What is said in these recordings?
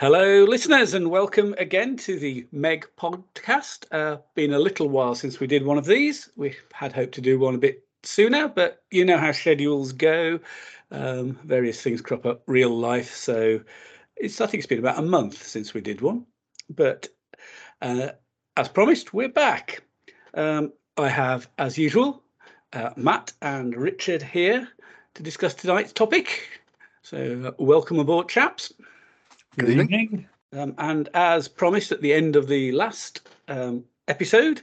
Hello, listeners, and welcome again to the MeG podcast. Uh, been a little while since we did one of these. We had hoped to do one a bit sooner, but you know how schedules go. Um, various things crop up, real life. So it's I think it's been about a month since we did one. But uh, as promised, we're back. Um, I have, as usual, uh, Matt and Richard here to discuss tonight's topic. So uh, welcome aboard, chaps. Good evening. Um, and as promised at the end of the last um, episode,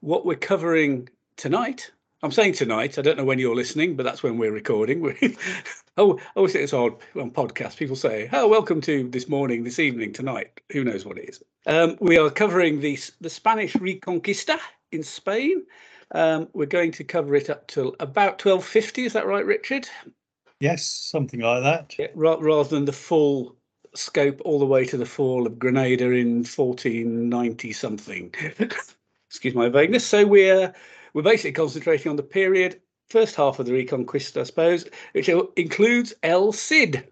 what we're covering tonight, I'm saying tonight, I don't know when you're listening, but that's when we're recording. oh, I always think it's odd on podcasts. People say, oh, welcome to this morning, this evening, tonight. Who knows what it is? Um, we are covering the, the Spanish Reconquista in Spain. Um, we're going to cover it up till about 1250. Is that right, Richard? Yes, something like that. Yeah, rather than the full scope all the way to the fall of Granada in 1490 something. Excuse my vagueness. So we're we're basically concentrating on the period first half of the Reconquista, I suppose, which includes El Cid,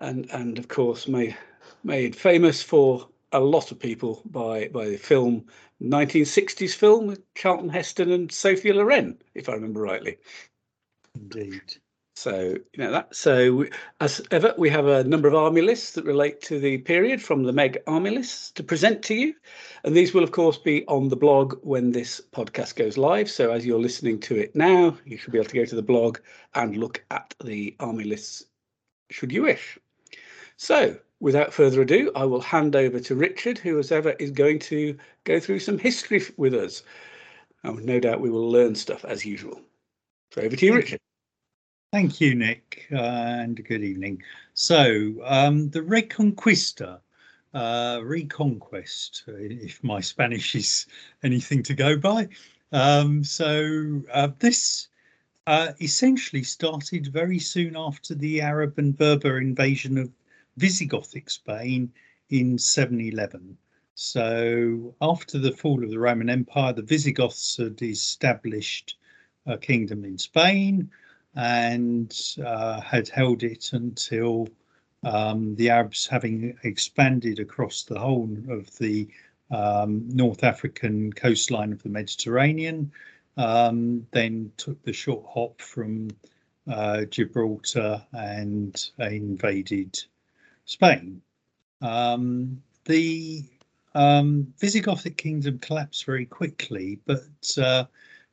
and and of course made made famous for a lot of people by by the film 1960s film with Charlton Heston and Sophia Loren, if I remember rightly. Indeed. So you know that. So as ever, we have a number of army lists that relate to the period from the MeG army lists to present to you, and these will of course be on the blog when this podcast goes live. So as you're listening to it now, you should be able to go to the blog and look at the army lists, should you wish. So without further ado, I will hand over to Richard, who as ever is going to go through some history with us. And no doubt we will learn stuff as usual. So over to you, Richard. Thank you, Nick, uh, and good evening. So, um, the Reconquista, uh, Reconquest, if my Spanish is anything to go by. Um, so, uh, this uh, essentially started very soon after the Arab and Berber invasion of Visigothic Spain in 711. So, after the fall of the Roman Empire, the Visigoths had established a kingdom in Spain and uh, had held it until um, the Arabs, having expanded across the whole of the um, North African coastline of the Mediterranean, um, then took the short hop from uh, Gibraltar and invaded Spain. Um, the um, Visigothic kingdom collapsed very quickly, but uh,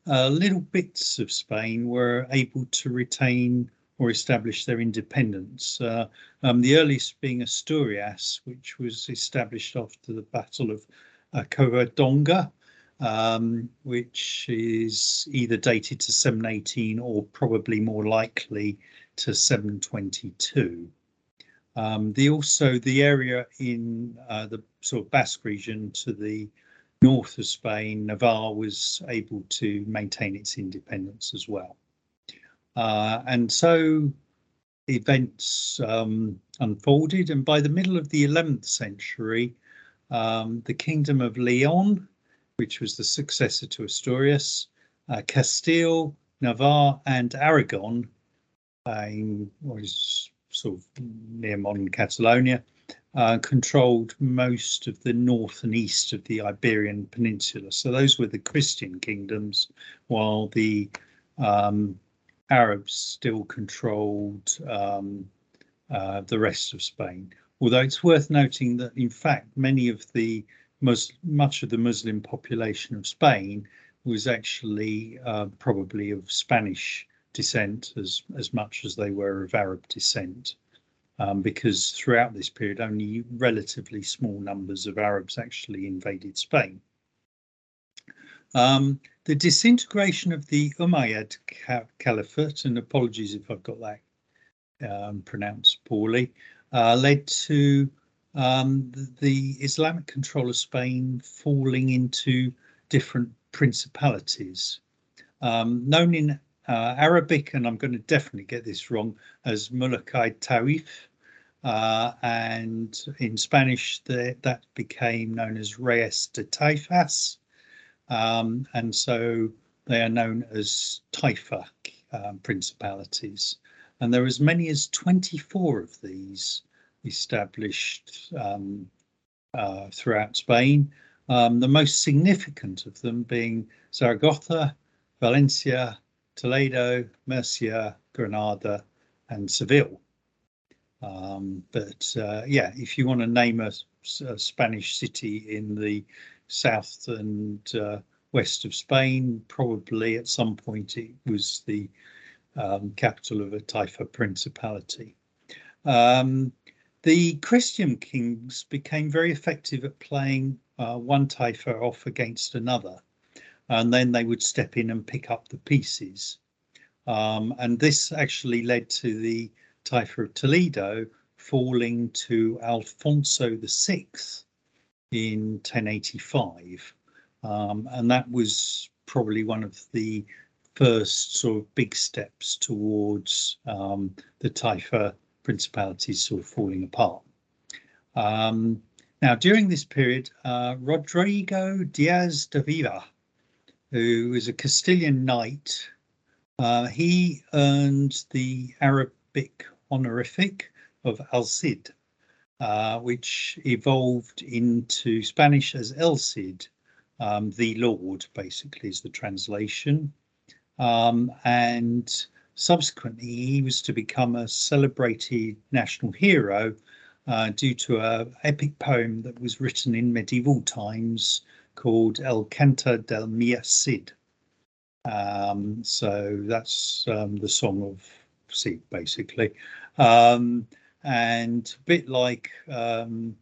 uh, little bits of Spain were able to retain or establish their independence. Uh, um, the earliest being Asturias, which was established after the Battle of uh, Covadonga, um, which is either dated to 718 or probably more likely to 722. Um, the also the area in uh, the sort of Basque region to the north of Spain, Navarre was able to maintain its independence as well. Uh, and so events um, unfolded, and by the middle of the 11th century, um, the Kingdom of Leon, which was the successor to Asturias, uh, Castile, Navarre, and Aragon, uh, in what is sort of near modern Catalonia, uh, controlled most of the north and east of the Iberian Peninsula. So those were the Christian kingdoms, while the um, Arabs still controlled um, uh, the rest of Spain. Although it's worth noting that, in fact, many of the Mus- much of the Muslim population of Spain was actually uh, probably of Spanish descent as as much as they were of Arab descent um, because throughout this period, only relatively small numbers of Arabs actually invaded Spain. Um, the disintegration of the Umayyad Caliphate, and apologies if I've got that um, pronounced poorly, uh, led to um, the, Islamic control of Spain falling into different principalities. Um, known in uh, Arabic, and I'm going to definitely get this wrong, as Mulukay Taif. Uh, and in Spanish, the, that became known as Reyes de Taifas. Um, and so they are known as Taifa um, principalities. And there are as many as 24 of these established um, uh, throughout Spain. Um, the most significant of them being Zaragoza, Valencia, Toledo, Murcia, Granada, and Seville. Um, but uh, yeah, if you want to name a, a, Spanish city in the south and uh, west of Spain, probably at some point it was the um, capital of a Taifa principality. Um, the Christian kings became very effective at playing uh, one Taifa off against another, and then they would step in and pick up the pieces. Um, and this actually led to the Taifa of Toledo falling to Alfonso VI in 1085. Um, and that was probably one of the first sort of big steps towards um, the Taifa principalities sort of falling apart. Um, now, during this period, uh, Rodrigo Diaz de Vivar, who was a Castilian knight, uh, he earned the Arabic honorific of Al Cid, uh, which evolved into Spanish as El Cid, um, the Lord, basically, is the translation. Um, and subsequently, he was to become a celebrated national hero uh, due to an epic poem that was written in medieval times called El Canta del Mia Cid. Um, so that's um, the song of Cid, basically. Um, and a bit like um,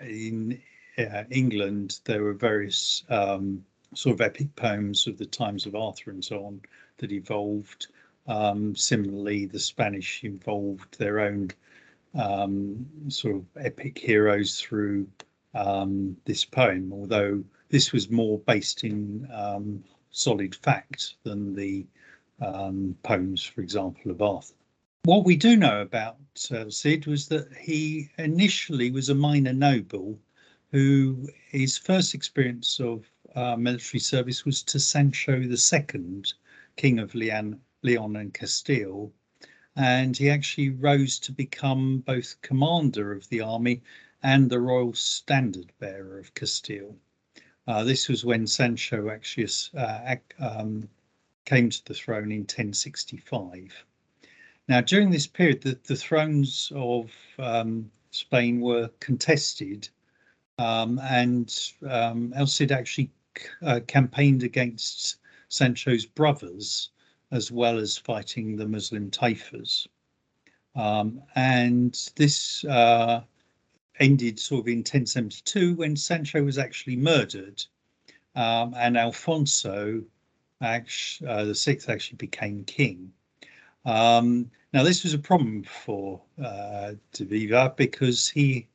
in uh, England, there were various um, sort of epic poems of the times of Arthur and so on that evolved. Similarly, the Spanish involved their own um, sort of epic heroes through um, this poem, although this was more based in um, solid fact than the um, poems, for example, of Arthur. What we do know about uh, Cid was that he initially was a minor noble who his first experience of uh, military service was to Sancho II, King of Leon, Leon and Castile. And he actually rose to become both commander of the army and the royal standard bearer of Castile. Uh, this was when Sancho actually uh, um, came to the throne in 1065. Now, during this period, the, the thrones of um, Spain were contested, um, and um, El Cid actually uh, campaigned against Sancho's brothers, as well as fighting the Muslim Taifas. Um, and this uh, ended sort of in 1072 when Sancho was actually murdered, um, and Alfonso, actually, uh, the sixth, actually became king. Um, now this was a problem for uh, De Vivar because he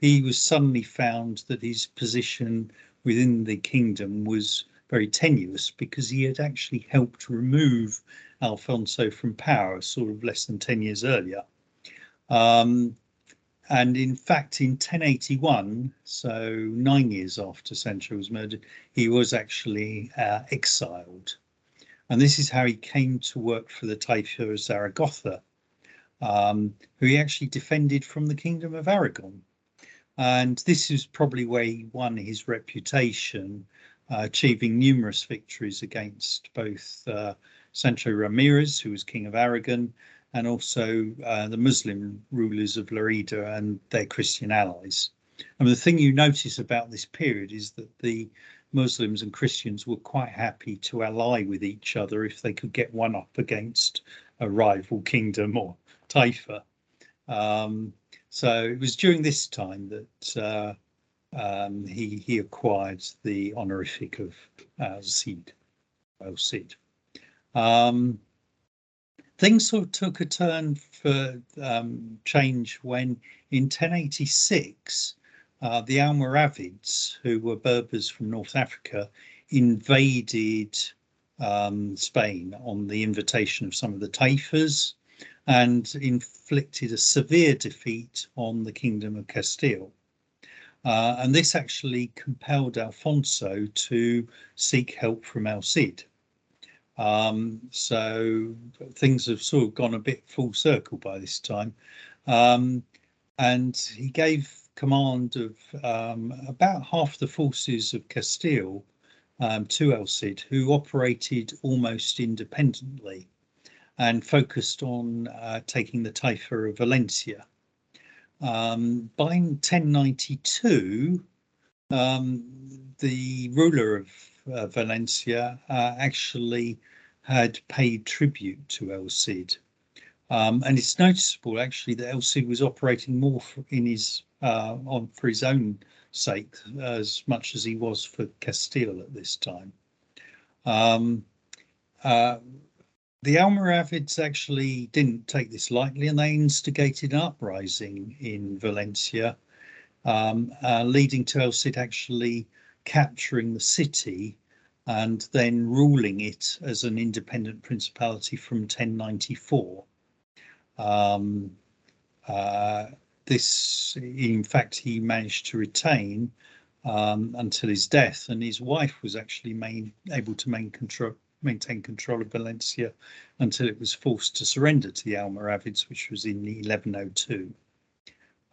he was suddenly found that his position within the kingdom was very tenuous because he had actually helped remove Alfonso from power sort of less than 10 years earlier. Um, and in fact, in 1081, so nine years after Sancho was murdered, he was actually uh, exiled. And this is how he came to work for the Taifa of Zaragoza, um, who he actually defended from the Kingdom of Aragon. And this is probably where he won his reputation, uh, achieving numerous victories against both uh, Sancho Ramirez, who was King of Aragon, and also uh, the Muslim rulers of Lerida and their Christian allies. And the thing you notice about this period is that the Muslims and Christians were quite happy to ally with each other if they could get one up against a rival kingdom or Taifa. Um, so it was during this time that uh, um, he he acquired the honorific of uh, Cid, El. Um, things sort of took a turn for um, change when in 1086 uh, the Almoravids, who were Berbers from North Africa, invaded um, Spain on the invitation of some of the Taifas and inflicted a severe defeat on the Kingdom of Castile. Uh, and this actually compelled Alfonso to seek help from El Cid. Um, so things have sort of gone a bit full circle by this time. Um, and he gave command of um, about half the forces of Castile um, to El Cid, who operated almost independently and focused on uh, taking the Taifa of Valencia. Um, by 1092, um, the ruler of uh, Valencia uh, actually had paid tribute to El Cid. Um, and it's noticeable actually that El Cid was operating more in his uh, on for his own sake as much as he was for Castile at this time. Um, uh, the Almoravids actually didn't take this lightly and they instigated an uprising in Valencia, um, uh, leading to El Cid actually capturing the city and then ruling it as an independent principality from 1094. Um, uh, this, in fact, he managed to retain um, until his death, and his wife was actually main, able to main control, maintain control of Valencia until it was forced to surrender to the Almoravids, which was in 1102.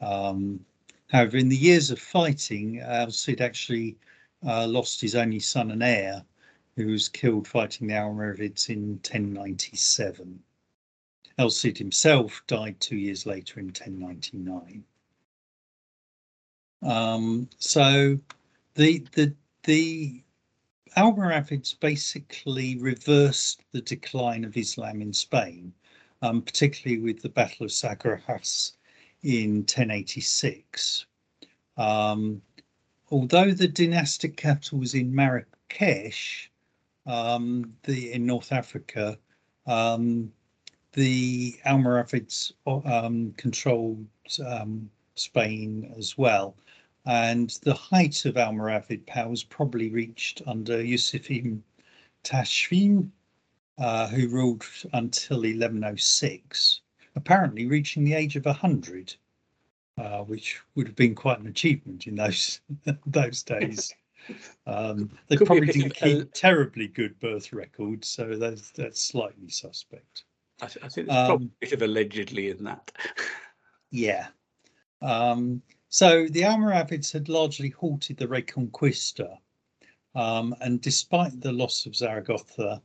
Um, however, in the years of fighting, Al Cid actually uh, lost his only son and heir, who was killed fighting the Almoravids in 1097. El Cid himself died two years later in 1099. Um, so the the the Almoravids basically reversed the decline of Islam in Spain, um, particularly with the Battle of Sagrajas in 1086. Um, although the dynastic capital was in Marrakesh, um, the in North Africa, um, the Almoravids um, controlled um, Spain as well. And the height of Almoravid power was probably reached under Yusuf ibn Tashfin, uh, who ruled until 1106, apparently reaching the age of 100, uh, which would have been quite an achievement in those those days. Um, they Could probably didn't keep terribly good birth records, so that's, that's slightly suspect. I, th- I think there's um, probably a bit of allegedly in that. yeah. Um, so the Almoravids had largely halted the Reconquista, um, and despite the loss of Zaragoza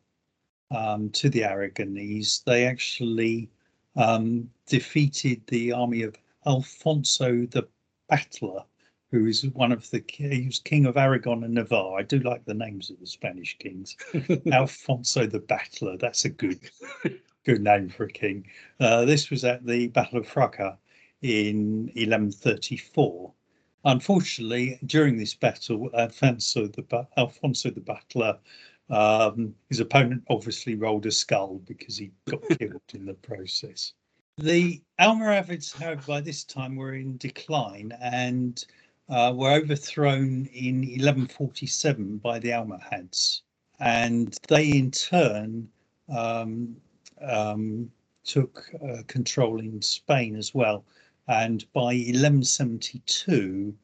um, to the Aragonese, they actually um, defeated the army of Alfonso the Battler, who is one of the he was king of Aragon and Navarre. I do like the names of the Spanish kings. Alfonso the Battler. That's a good good name for a king. Uh, this was at the Battle of Fraga in 1134. Unfortunately, during this battle, Alfonso the, Alfonso the Battler, um, his opponent obviously rolled a skull because he got killed in the process. The Almoravids, however, by this time were in decline and uh, were overthrown in 1147 by the Almohads. And they, in turn, um, um, took uh, control in Spain as well. And by 1172,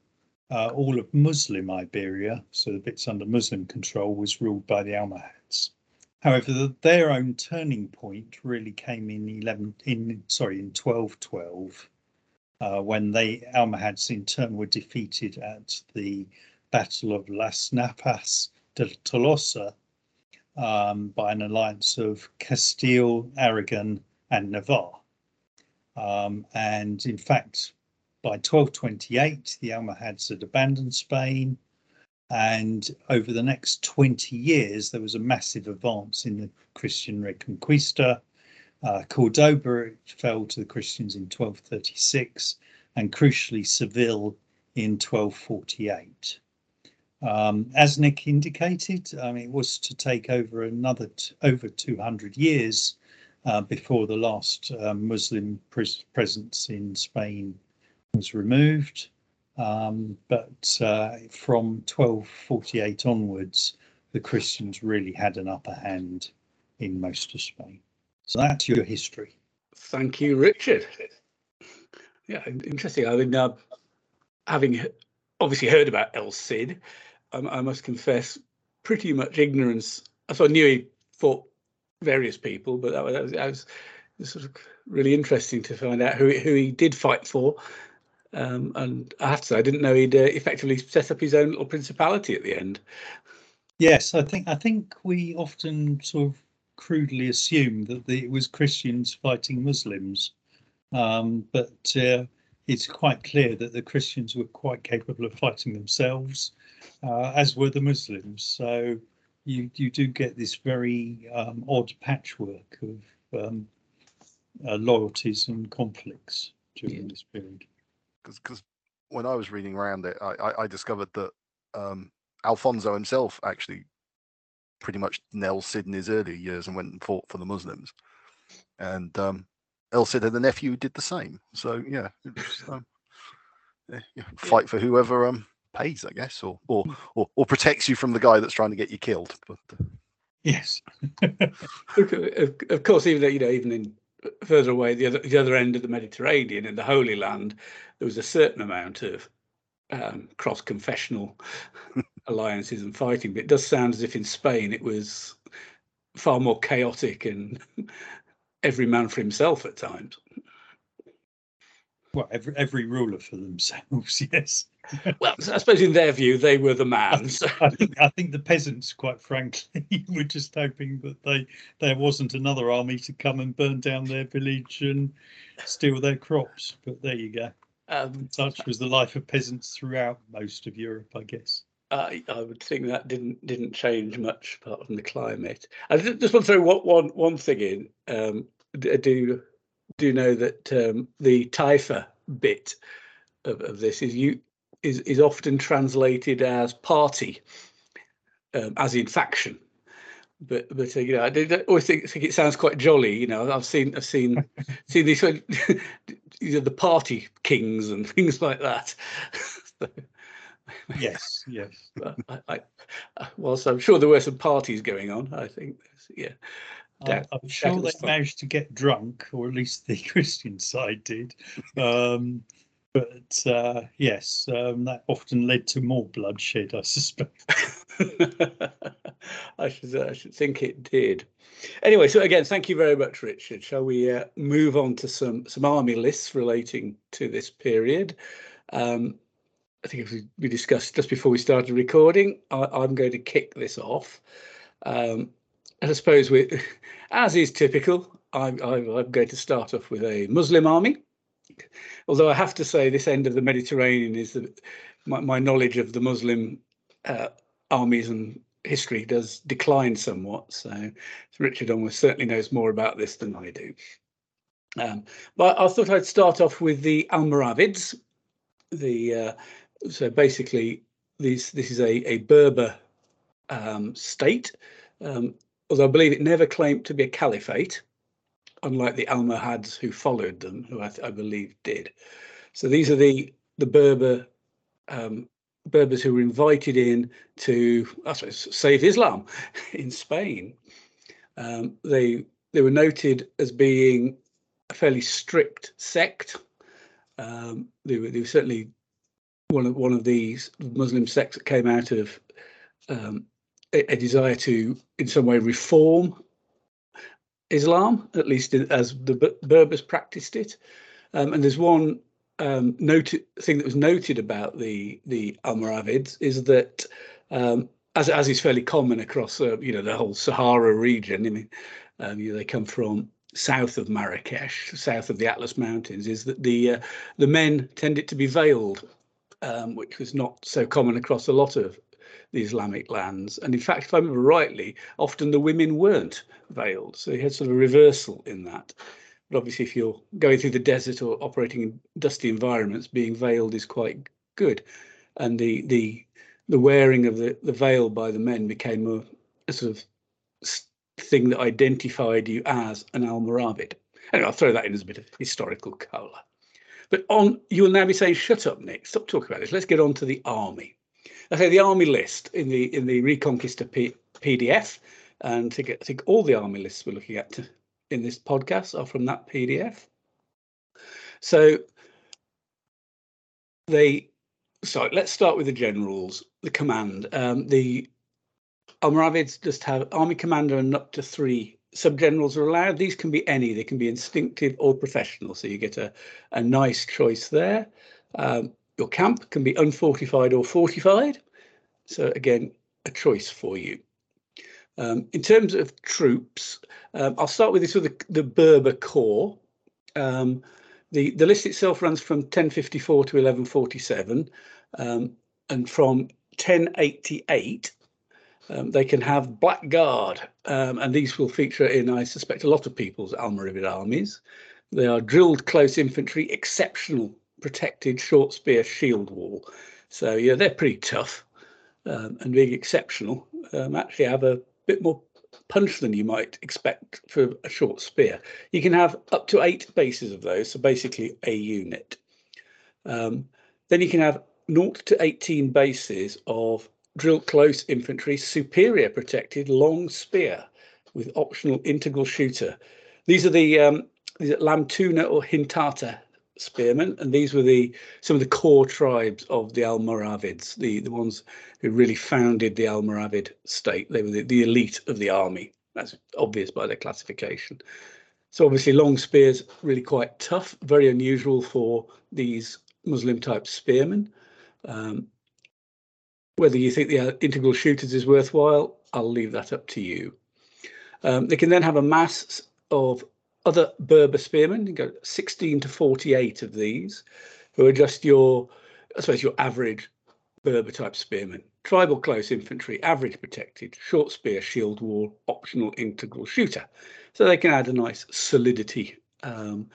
uh, all of Muslim Iberia, so the bits under Muslim control, was ruled by the Almohads. However, the, their own turning point really came in 11 in sorry in 1212, uh, when the Almohads in turn were defeated at the Battle of Las Navas de Tolosa um, by an alliance of Castile, Aragon, and Navarre. Um, and in fact, by 1228, the Almohads had abandoned Spain. And over the next 20 years, there was a massive advance in the Christian Reconquista. Uh, Cordoba fell to the Christians in 1236, and crucially, Seville in 1248. Um, as Nick indicated, mean, it was to take over another over 200 years uh, before the last uh, Muslim pres presence in Spain was removed. Um, but uh, from 1248 onwards, the Christians really had an upper hand in most of Spain. So that's your history. Thank you, Richard. Yeah, interesting. I mean, uh, having obviously heard about El Cid, I, I must confess, pretty much ignorance. I knew he fought various people, but that was, that was, that was sort of really interesting to find out who who he did fight for, Um, and I have to say, I didn't know he'd uh, effectively set up his own little principality at the end. Yes, I think I think we often sort of crudely assume that the, it was Christians fighting Muslims, um, but uh, it's quite clear that the Christians were quite capable of fighting themselves, uh, as were the Muslims. So you you do get this very um, odd patchwork of um, uh, loyalties and conflicts during yeah. this period. Because when I was reading around it, I, I discovered that um, Alfonso himself actually pretty much in his early years and went and fought for the Muslims. And um, El Cid had a nephew did the same. So yeah, was, um, yeah, fight for whoever um, pays, I guess, or, or hmm. or or protects you from the guy that's trying to get you killed. But uh... yes, of, of course, even though, you know, even in further away, the other the other end of the Mediterranean in the Holy Land, there was a certain amount of um, cross confessional alliances and fighting. But it does sound as if in Spain it was far more chaotic and every man for himself at times. Well, every every ruler for themselves, yes. Well, I suppose in their view, they were the man. I think, I think, I think the peasants, quite frankly, were just hoping that they there wasn't another army to come and burn down their village and steal their crops. But there you go. Um, Such was the life of peasants throughout most of Europe, I guess. I, I would think that didn't didn't change much apart from the climate. I just want to throw one one one thing in. Um, do do know that um, the Taifa bit of, of this is you is is often translated as party, um, as in faction. But but uh, you know I, always think, think it sounds quite jolly. You know I've seen I've seen seen these you know, the party kings and things like that. yes, yes. I, I, whilst I'm sure there were some parties going on, I think, yeah. That, I'm sure they fun. managed to get drunk, or at least the Christian side did. Um, but uh, yes, um, that often led to more bloodshed, I suspect. I should, I should think it did. Anyway, so again, thank you very much, Richard. Shall we uh, move on to some some army lists relating to this period? Um, I think we, we discussed just before we started recording. I, am going to kick this off. Um, I suppose we, as is typical, I'm, I'm going to start off with a Muslim army. Although I have to say, this end of the Mediterranean is the, my, my knowledge of the Muslim uh, armies and history does decline somewhat. So Richard almost certainly knows more about this than I do. Um, but I thought I'd start off with the Almoravids. The uh, so basically this this is a a Berber um, state, um, although I believe it never claimed to be a caliphate, unlike the Almohads who followed them, who I, I believe did. So these are the the Berber um, Berbers who were invited in to, suppose, save Islam in Spain. Um, they they were noted as being a fairly strict sect. Um, they, were, they were certainly one of one of these Muslim sects that came out of um, a, a, desire to, in some way, reform Islam, at least as the Berbers practiced it. Um, and there's one um, thing that was noted about the the Almoravids is that um, as as is fairly common across uh, you know the whole Sahara region. I mean, um, you know, they come from south of Marrakesh, south of the Atlas Mountains. Is that the uh, the men tended to be veiled, um, which was not so common across a lot of the Islamic lands. And in fact, if I remember rightly, often the women weren't veiled. So you had sort of a reversal in that. But obviously, if you're going through the desert or operating in dusty environments, being veiled is quite good. And the the the wearing of the, the veil by the men became a, a sort of thing that identified you as an Almoravid. Anyway, I'll throw that in as a bit of historical colour. But on, you will now be saying, "Shut up, Nick! Stop talking about this. Let's get on to the army." Okay, the army list in the in the Reconquista P- PDF, and to get I think all the army lists we're looking at in this podcast are from that PDF. So they, so let's start with the generals, the command. Um, the Almoravids just have army commander and up to three sub-generals are allowed. These can be any, they can be instinctive or professional. So you get a, a nice choice there. Um, your camp can be unfortified or fortified. So again, a choice for you. Um, in terms of troops, um, I'll start with this with the, the Berber Corps. Um, the, the list itself runs from 1054 to 1147, um, and from 1088 um, they can have Black Guard, um, and these will feature in, I suspect, a lot of people's Almoravid armies. They are drilled close infantry, exceptional protected short spear shield wall. So yeah, they're pretty tough um, and being exceptional. Um, actually, have a bit more punch than you might expect for a short spear. You can have up to eight bases of those, so basically a unit. Um, then you can have 0 to 18 bases of drill close infantry, superior protected long spear with optional integral shooter. These are the um, these are Lamtuna or Hintata spearmen, and these were the some of the core tribes of the Almoravids, the the ones who really founded the Almoravid state. They were the, the elite of the army. That's obvious by their classification. So obviously, long spears really quite tough, very unusual for these Muslim type spearmen. Um, whether you think the uh, integral shooters is worthwhile, I'll leave that up to you. Um, they can then have a mass of other Berber spearmen. You go 16 to 48 of these, who are just your, I suppose, your average Berber type spearmen. Tribal close infantry, average protected, short spear, shield wall, optional integral shooter. So they can add a nice solidity. Um,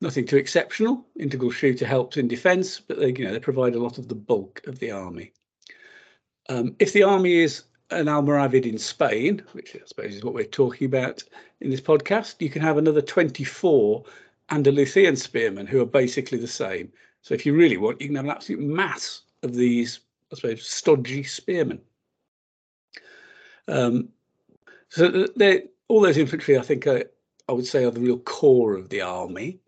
nothing too exceptional. Integral shooter helps in defence, but they, you know, they provide a lot of the bulk of the army. Um, if the army is an Almoravid in Spain, which I suppose is what we're talking about in this podcast, you can have another 24 Andalusian spearmen who are basically the same. So if you really want, you can have an absolute mass of these, I suppose, stodgy spearmen. Um, so all those infantry, I think, are, I would say, are the real core of the army.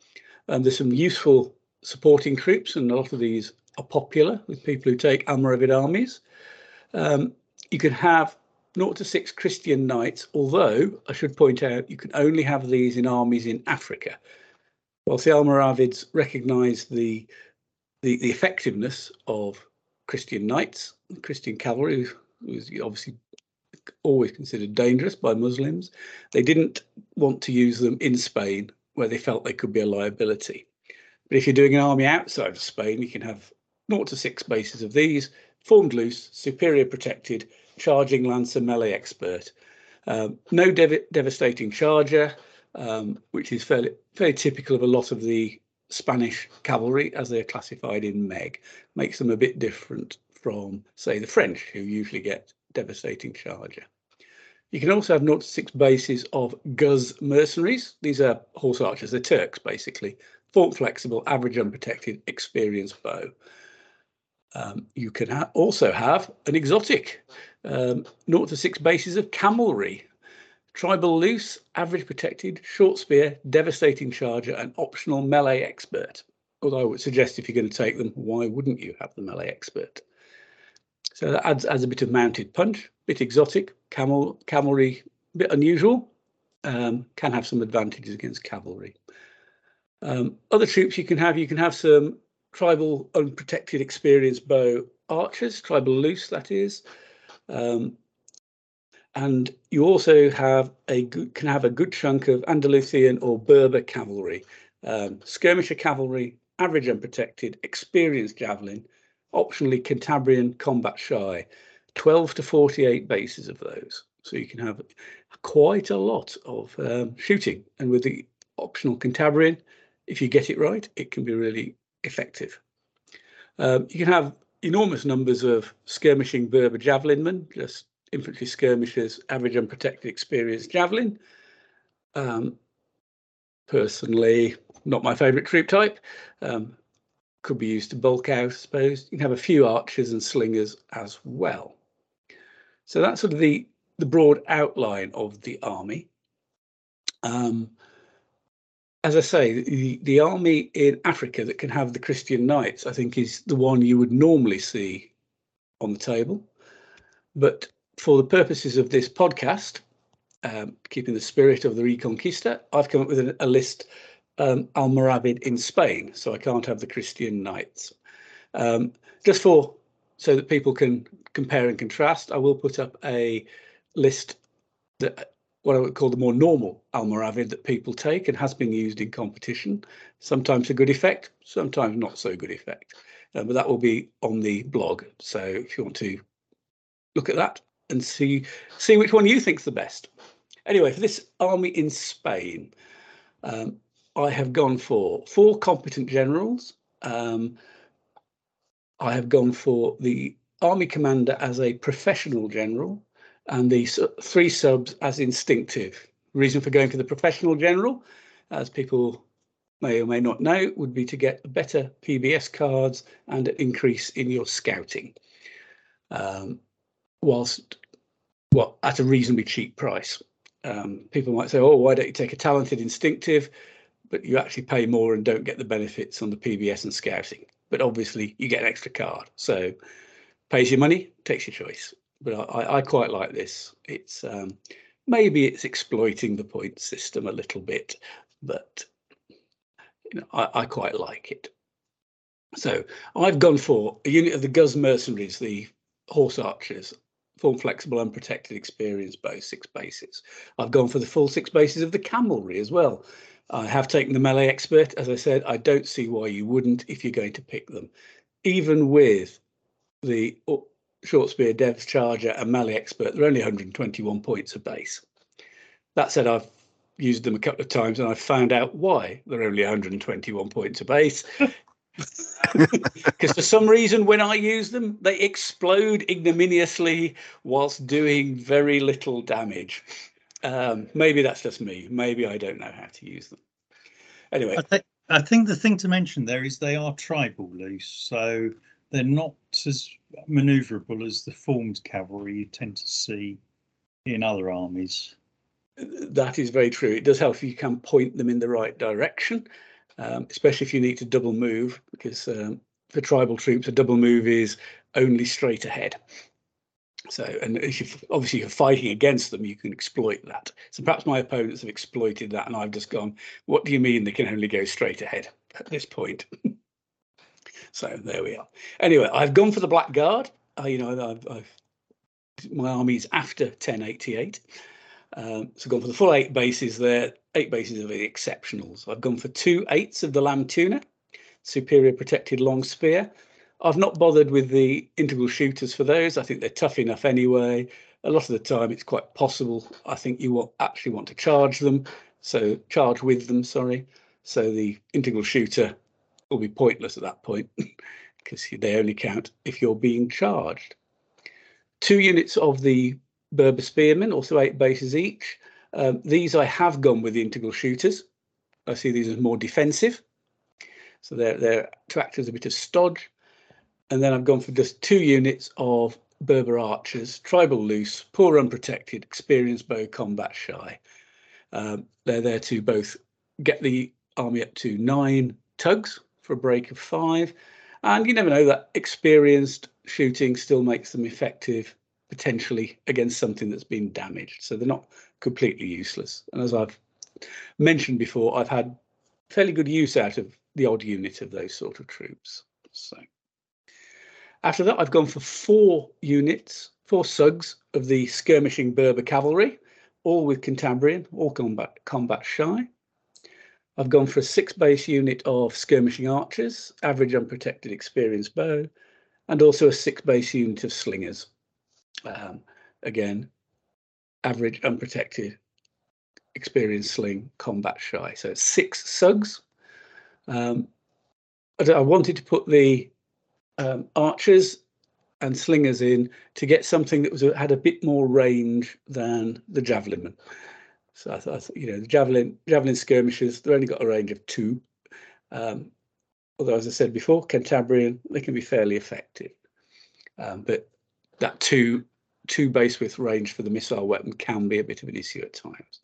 Um, there's some useful supporting troops, and a lot of these are popular with people who take Almoravid armies. Um, you can have 0 to 6 Christian knights, although I should point out you can only have these in armies in Africa. Whilst the Almoravids recognised the, the, the effectiveness of Christian knights, Christian cavalry, who was obviously always considered dangerous by Muslims, they didn't want to use them in Spain where they felt they could be a liability. But if you're doing an army outside of Spain, you can have 0 to 6 bases of these, formed loose, superior protected, charging lancer melee expert. Um, no dev devastating charger, um, which is fairly, fairly typical of a lot of the Spanish cavalry as they're classified in MeG, makes them a bit different from, say, the French, who usually get devastating charger. You can also have 0 to 6 bases of Guz mercenaries. These are horse archers, they're Turks basically. Form flexible, average unprotected, experienced bow. Um, you can ha also have an exotic, um, 0 to 6 bases of camelry, tribal loose, average protected, short spear, devastating charger, and optional melee expert. Although I would suggest if you're going to take them, why wouldn't you have the melee expert? So that adds, adds a bit of mounted punch, bit exotic, camel camelry, bit unusual, um, can have some advantages against cavalry. Um, other troops you can have, you can have some tribal unprotected experienced bow archers, tribal loose that is. Um, and you also have a good, can have a good chunk of Andalusian or Berber cavalry, um, skirmisher cavalry, average unprotected, experienced javelin, optionally Cantabrian combat shy, 12 to 48 bases of those. So you can have quite a lot of um, shooting. And with the optional Cantabrian, if you get it right, it can be really effective. Um, you can have enormous numbers of skirmishing Berber javelinmen, just infantry skirmishers, average unprotected experienced javelin. Um, personally, not my favourite troop type. Um, could be used to bulk out, I suppose. You can have a few archers and slingers as well. So that's sort of the, the broad outline of the army. Um, as I say, the, the army in Africa that can have the Christian knights, I think, is the one you would normally see on the table. But for the purposes of this podcast, um, keeping the spirit of the Reconquista, I've come up with a, a list um, Almoravid in Spain, so I can't have the Christian Knights. Um, just for so that people can compare and contrast, I will put up a list that what I would call the more normal Almoravid that people take and has been used in competition. Sometimes a good effect, sometimes not so good effect. Uh, but that will be on the blog. So if you want to look at that and see see which one you think's the best. Anyway, for this army in Spain, um, I have gone for four competent generals. Um, I have gone for the army commander as a professional general and the three subs as instinctive. Reason for going for the professional general, as people may or may not know, would be to get better PBS cards and an increase in your scouting, um, whilst well at a reasonably cheap price. Um, people might say, "Oh, why don't you take a talented instinctive?" But you actually pay more and don't get the benefits on the PBS and scouting. But obviously, you get an extra card, so pays your money, takes your choice but I, I quite like this. It's um, maybe it's exploiting the point system a little bit, but you know, I, I quite like it. So I've gone for a unit of the Guz mercenaries, the horse archers, form flexible, unprotected, experience bow, six bases. I've gone for the full six bases of the camelry as well. I have taken the melee expert. As I said, I don't see why you wouldn't if you're going to pick them. Even with the short spear, Dev's Charger, and Melee Expert. They're only 121 points of base. That said, I've used them a couple of times and I've found out why they're only 121 points a base. Because for some reason, when I use them, they explode ignominiously whilst doing very little damage. Um, maybe that's just me. Maybe I don't know how to use them. Anyway, I, th- I think the thing to mention there is they are tribal loose, so they're not as manoeuvrable as the formed cavalry you tend to see in other armies. That is very true. It does help if you can point them in the right direction, um, especially if you need to double move, because um, for tribal troops, a double move is only straight ahead. So, and if you obviously you're fighting against them, you can exploit that. So perhaps my opponents have exploited that, and I've just gone, "What do you mean they can only go straight ahead at this point?" So there we are. Anyway, I've gone for the Black Guard. Uh, you know, I've, I've my army's after 1088. Um, so gone for the full eight bases there. Eight bases of the exceptionals. I've gone for two eights of the Lamtuna, superior protected long spear. I've not bothered with the integral shooters for those. I think they're tough enough anyway. A lot of the time, it's quite possible. I think you will actually want to charge them, so charge with them. Sorry. So the integral shooter will be pointless at that point because they only count if you're being charged. Two units of the Berber Spearmen, also eight bases each. Um, these I have gone with the integral shooters. I see these as more defensive. So they're, they're to act as a bit of stodge. And then I've gone for just two units of Berber archers, tribal loose, poor unprotected, experienced bow, combat shy. Um, they're there to both get the army up to nine tugs for a break of five. And you never know that experienced shooting still makes them effective potentially against something that's been damaged. So they're not completely useless. And as I've mentioned before, I've had fairly good use out of the odd unit of those sort of troops. So after that, I've gone for four units, four sugs of the skirmishing Berber cavalry, all with Cantabrian, all combat combat shy. I've gone for a six base unit of skirmishing archers, average unprotected experienced bow, and also a six base unit of slingers. Um, again, average unprotected experienced sling, combat shy. So six sugs. Um, I wanted to put the um, archers and slingers in to get something that was had a bit more range than the javelin. So I thought, you know, the javelin javelin skirmishers, they've only got a range of two. Um, although, as I said before, Cantabrian, they can be fairly effective. Um, but that two two base width range for the missile weapon can be a bit of an issue at times.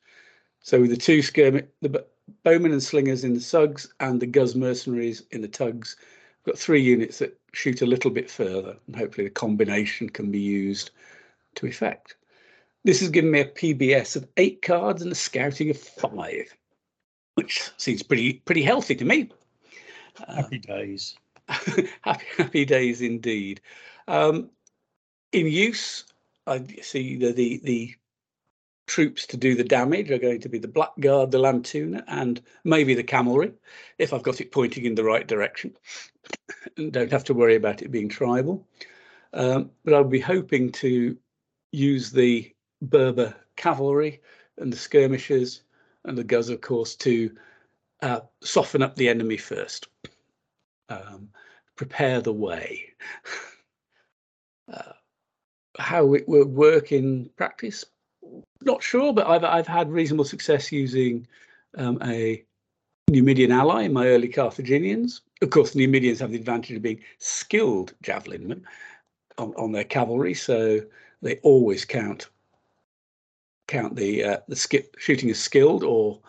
So with the two skirmish, the bowmen and slingers in the sugs and the Guz mercenaries in the tugs, we've got three units that shoot a little bit further, and hopefully the combination can be used to effect. This has given me a PBS of eight cards and a scouting of five. which seems pretty pretty healthy to me. Uh, happy days. happy, happy days indeed. Um, in use, I see the, the the troops to do the damage are going to be the Blackguard, the Lamtuna, and maybe the Camelry, if I've got it pointing in the right direction. and don't have to worry about it being tribal. Um, but I'll be hoping to use the Berber cavalry and the skirmishers and the Guz, of course, to uh, soften up the enemy first, um, prepare the way. uh, how it would work in practice, not sure, but I've I've had reasonable success using um, a Numidian ally in my early Carthaginians. Of course, the Numidians have the advantage of being skilled javelinmen on, on their cavalry, so they always count count the uh, the skip shooting as skilled, or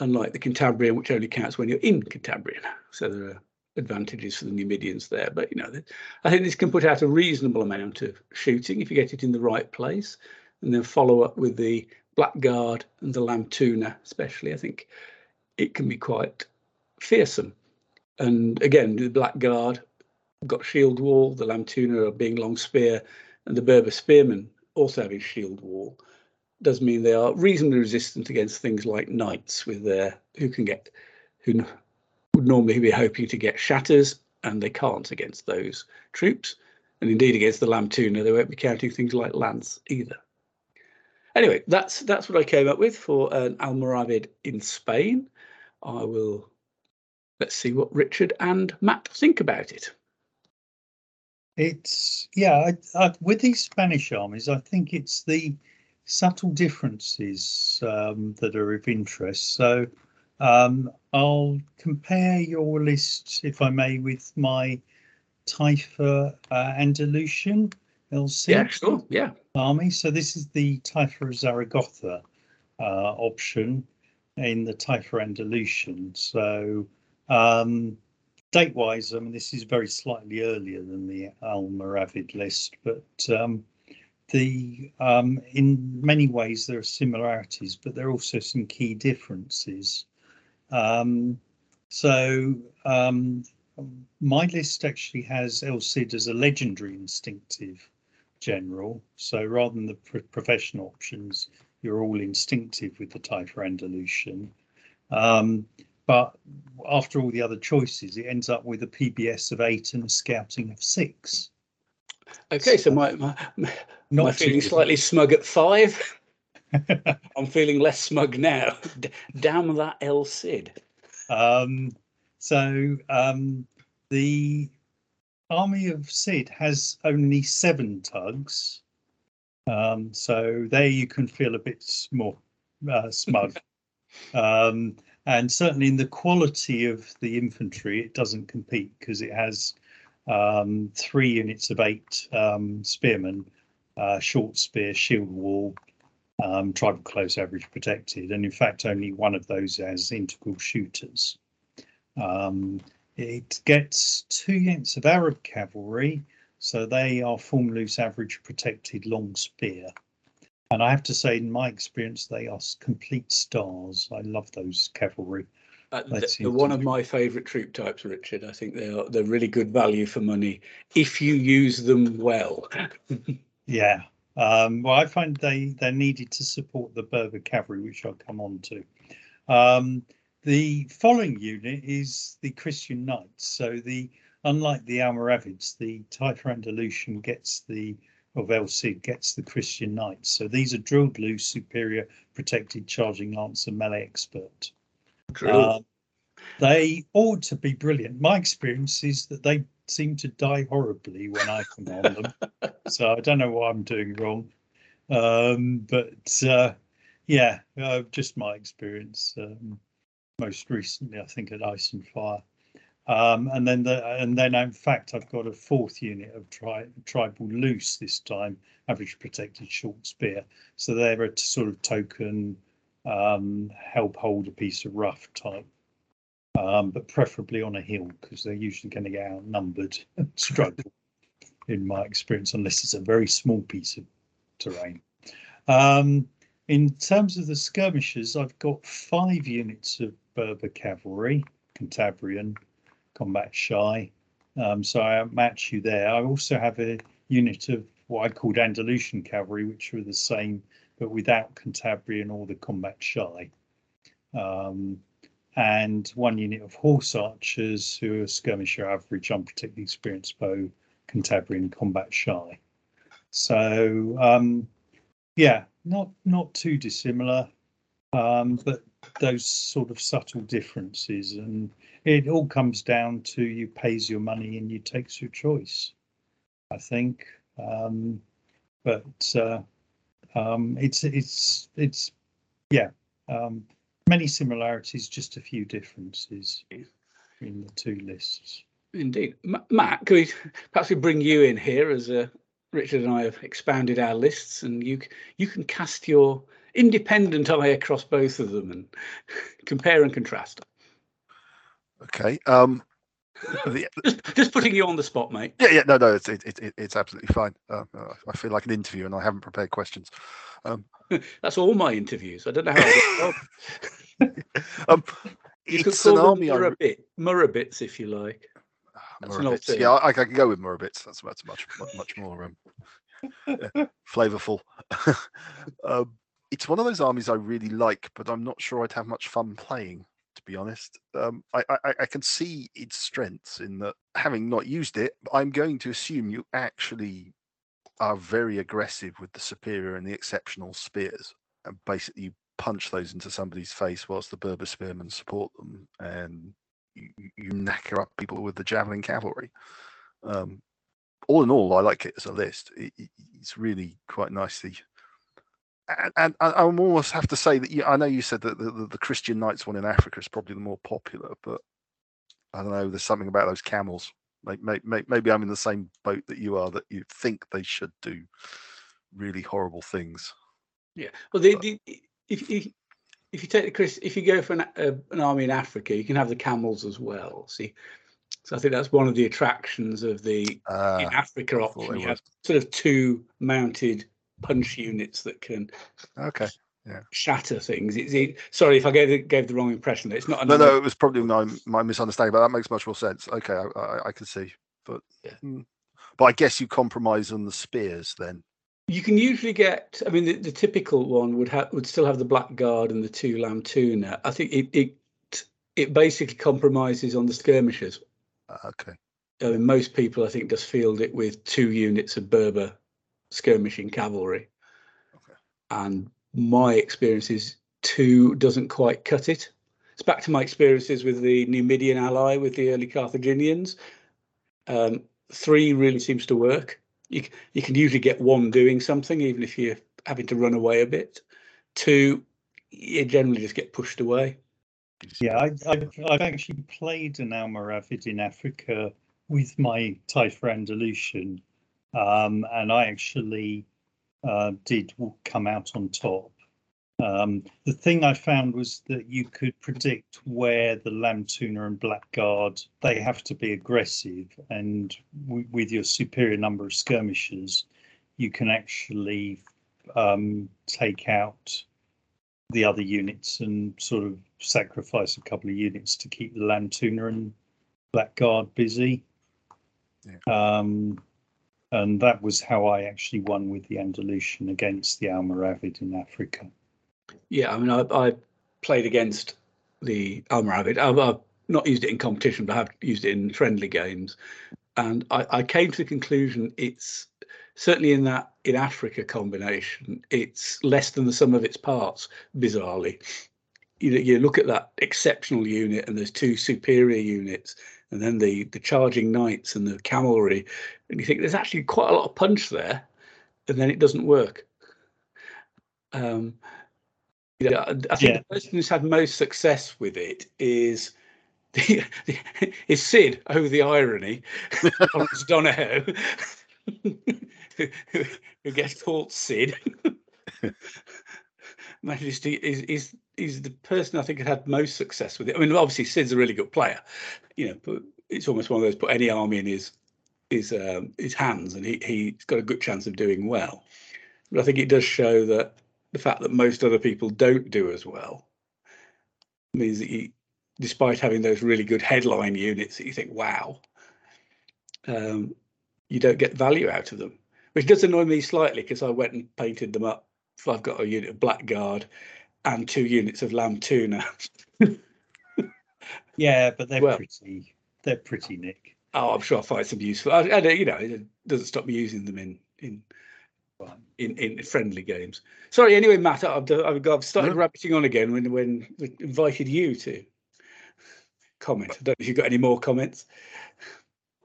unlike the Cantabrian, which only counts when you're in Cantabrian. So there are advantages for the Numidians there. But you know, I think this can put out a reasonable amount of shooting if you get it in the right place, and then follow up with the Blackguard and the Lamtuna, especially. I think it can be quite fearsome. And again, the Blackguard got shield wall, the Lamtuna are being long spear, and the Berber spearmen also having shield wall does mean they are reasonably resistant against things like knights with their who can get who would normally be hoping to get shatters and they can't against those troops. And indeed against the Lamtuna they won't be counting things like lance either. Anyway that's that's what I came up with for an Almoravid in Spain. I will let's see what Richard and Matt think about it. It's yeah I, I, with these Spanish armies I think it's the subtle differences um, that are of interest. So um, I'll compare your list, if I may, with my Taifa uh, Andalusian LC yeah, sure. yeah. army. So this is the Taifa Zaragoza uh, option in the Taifa Andalusian. So um, date-wise, I mean, this is very slightly earlier than the Almoravid list, but um, the um, in many ways there are similarities, but there are also some key differences. Um, so um, my list actually has El Cid as a legendary instinctive general. So rather than the professional options, you're all instinctive with the Taifa Andalusian. Um, but after all the other choices, it ends up with a PBS of eight and a scouting of six. Okay, so my, my not feeling slightly smug at five. I'm feeling less smug now. D- damn that El Cid. Um, so um, the army of Cid has only seven tugs. Um, so there you can feel a bit more uh, smug. um, and certainly in the quality of the infantry, it doesn't compete because it has um, three units of eight um, spearmen uh, short spear, shield wall, um, tribal close average protected, and in fact only one of those has integral shooters. Um, it gets two units of Arab cavalry, so they are form loose average protected long spear. And I have to say, in my experience, they are complete stars. I love those cavalry. Uh, they're one of my favourite troop types, Richard. I think they are they're really good value for money if you use them well. Yeah. Um, well, I find they they're needed to support the Berber cavalry, which I'll come on to. Um, the following unit is the Christian Knights. So the unlike the Almoravids, the Taifa Andalusian gets the of El Cid gets the Christian Knights. So these are drilled loose, superior, protected, charging lance, and melee expert. Um, they ought to be brilliant. My experience is that they seem to die horribly when I command them. so I don't know what I'm doing wrong. Um, but uh, yeah, uh, just my experience. Um, most recently, I think at Ice and Fire. Um, and then the, and then in fact I've got a fourth unit of tri tribal loose this time, average protected short spear. So they're a sort of token um, help hold a piece of rough type um, but preferably on a hill because they're usually going to get outnumbered and struggle, in my experience, unless it's a very small piece of terrain. Um, in terms of the skirmishers, I've got five units of Berber cavalry, Cantabrian, combat shy. Um, so I match you there. I also have a unit of what I called Andalusian cavalry, which are the same but without Cantabrian or the combat shy. Um, and one unit of horse archers who are skirmisher average, unprotected experienced bow, Cantabrian combat shy. So um, yeah, not not too dissimilar, um, but those sort of subtle differences, and it all comes down to you pays your money and you takes your choice. I think, um, but uh, um, it's it's it's yeah, um, many similarities, just a few differences in the two lists. Indeed, M- Matt, could we perhaps we bring you in here as uh, Richard and I have expounded our lists, and you you can cast your independent eye across both of them and compare and contrast. Okay. Um, the, just, just, putting you on the spot, mate. Yeah, yeah, no, no, it's it, it, it's absolutely fine. Uh, I feel like an interview, and I haven't prepared questions. Um, That's all my interviews. I don't know how. um, you could call them Murabit, Murabits, if you like. Murabits. Yeah, I, I, can go with Murabits. That's that's much much more um, yeah, flavorful. um, it's one of those armies I really like, but I'm not sure I'd have much fun playing. Be honest, um, I, I, I can see its strengths in that having not used it, I'm going to assume you actually are very aggressive with the superior and the exceptional spears, and basically punch those into somebody's face whilst the Berber spearmen support them, and you, you knacker up people with the javelin cavalry. Um, all in all, I like it as a list. It, it, it's really quite nicely. And, and, I almost have to say that you, I know you said that the, the, the, Christian Knights one in Africa is probably the more popular, but I don't know. There's something about those camels. Maybe, maybe, maybe I'm in the same boat that you are. That you think they should do really horrible things. Yeah. Well, the, the, if, if if you take the Chris, if you go for an, uh, an army in Africa, you can have the camels as well. See, so I think that's one of the attractions of the uh, in Africa option. You have sort of two mounted punch units that can okay yeah. shatter things. It's it, sorry if I gave the, gave the wrong impression. It's not. No, no, it was probably my my misunderstanding, but that makes much more sense. Okay, I, I, I can see, but yeah. Hmm. but I guess you compromise on the spears then. You can usually get. I mean, the, the typical one would have would still have the blackguard and the two Lamtuna. I think it it it basically compromises on the skirmishers. Uh, okay. I mean, most people, I think, just field it with two units of Berber skirmishing cavalry. Okay. And my experience is two doesn't quite cut it. It's back to my experiences with the Numidian ally with the early Carthaginians. Um, three really seems to work you you can usually get one doing something, even if you're having to run away a bit. Two, you generally just get pushed away. Yeah, I, I've, I've actually played an Almoravid in Africa with my Taifa Andalusian, um, and I actually uh, did come out on top. Um, the thing I found was that you could predict where the Lamtuna and blackguard they have to be aggressive, and w- with your superior number of skirmishers, you can actually um, take out the other units and sort of sacrifice a couple of units to keep the Lamtuna and blackguard busy. Yeah. Um, and that was how I actually won with the Andalusian against the Almoravid in Africa. Yeah, I mean, I, I played against the Almoravid. I've, I've, not used it in competition, but I've used it in friendly games, and I, I came to the conclusion it's certainly in that in Africa combination, it's less than the sum of its parts. Bizarrely, you you look at that exceptional unit, and there's two superior units, and then the the charging knights and the cavalry, and you think there's actually quite a lot of punch there, and then it doesn't work. Um, yeah, I think yeah. the person who's had most success with it is the, the, is Sid over the irony, Lawrence Donohoe, who, who gets called Sid. Majesty is is is the person I think had most success with it. I mean, obviously Sid's a really good player, you know, but it's almost one of those put any army in his his um, his hands, and he he's got a good chance of doing well. But I think it does show that the fact that most other people don't do as well means that despite having those really good headline units that you think, wow, um, you don't get value out of them, which does annoy me slightly because I went and painted them up. So I've got a unit of Blackguard and two units of Lamtuna. Yeah, but they're Well- pretty. They're pretty, Nick. oh, I'm sure I'll find some useful. I, I, you know, it doesn't stop me using them in in in, in friendly games. Sorry, anyway, Matt, I've, I've, I've started No. rabbiting on again when when we invited you to comment. I don't know if you've got any more comments.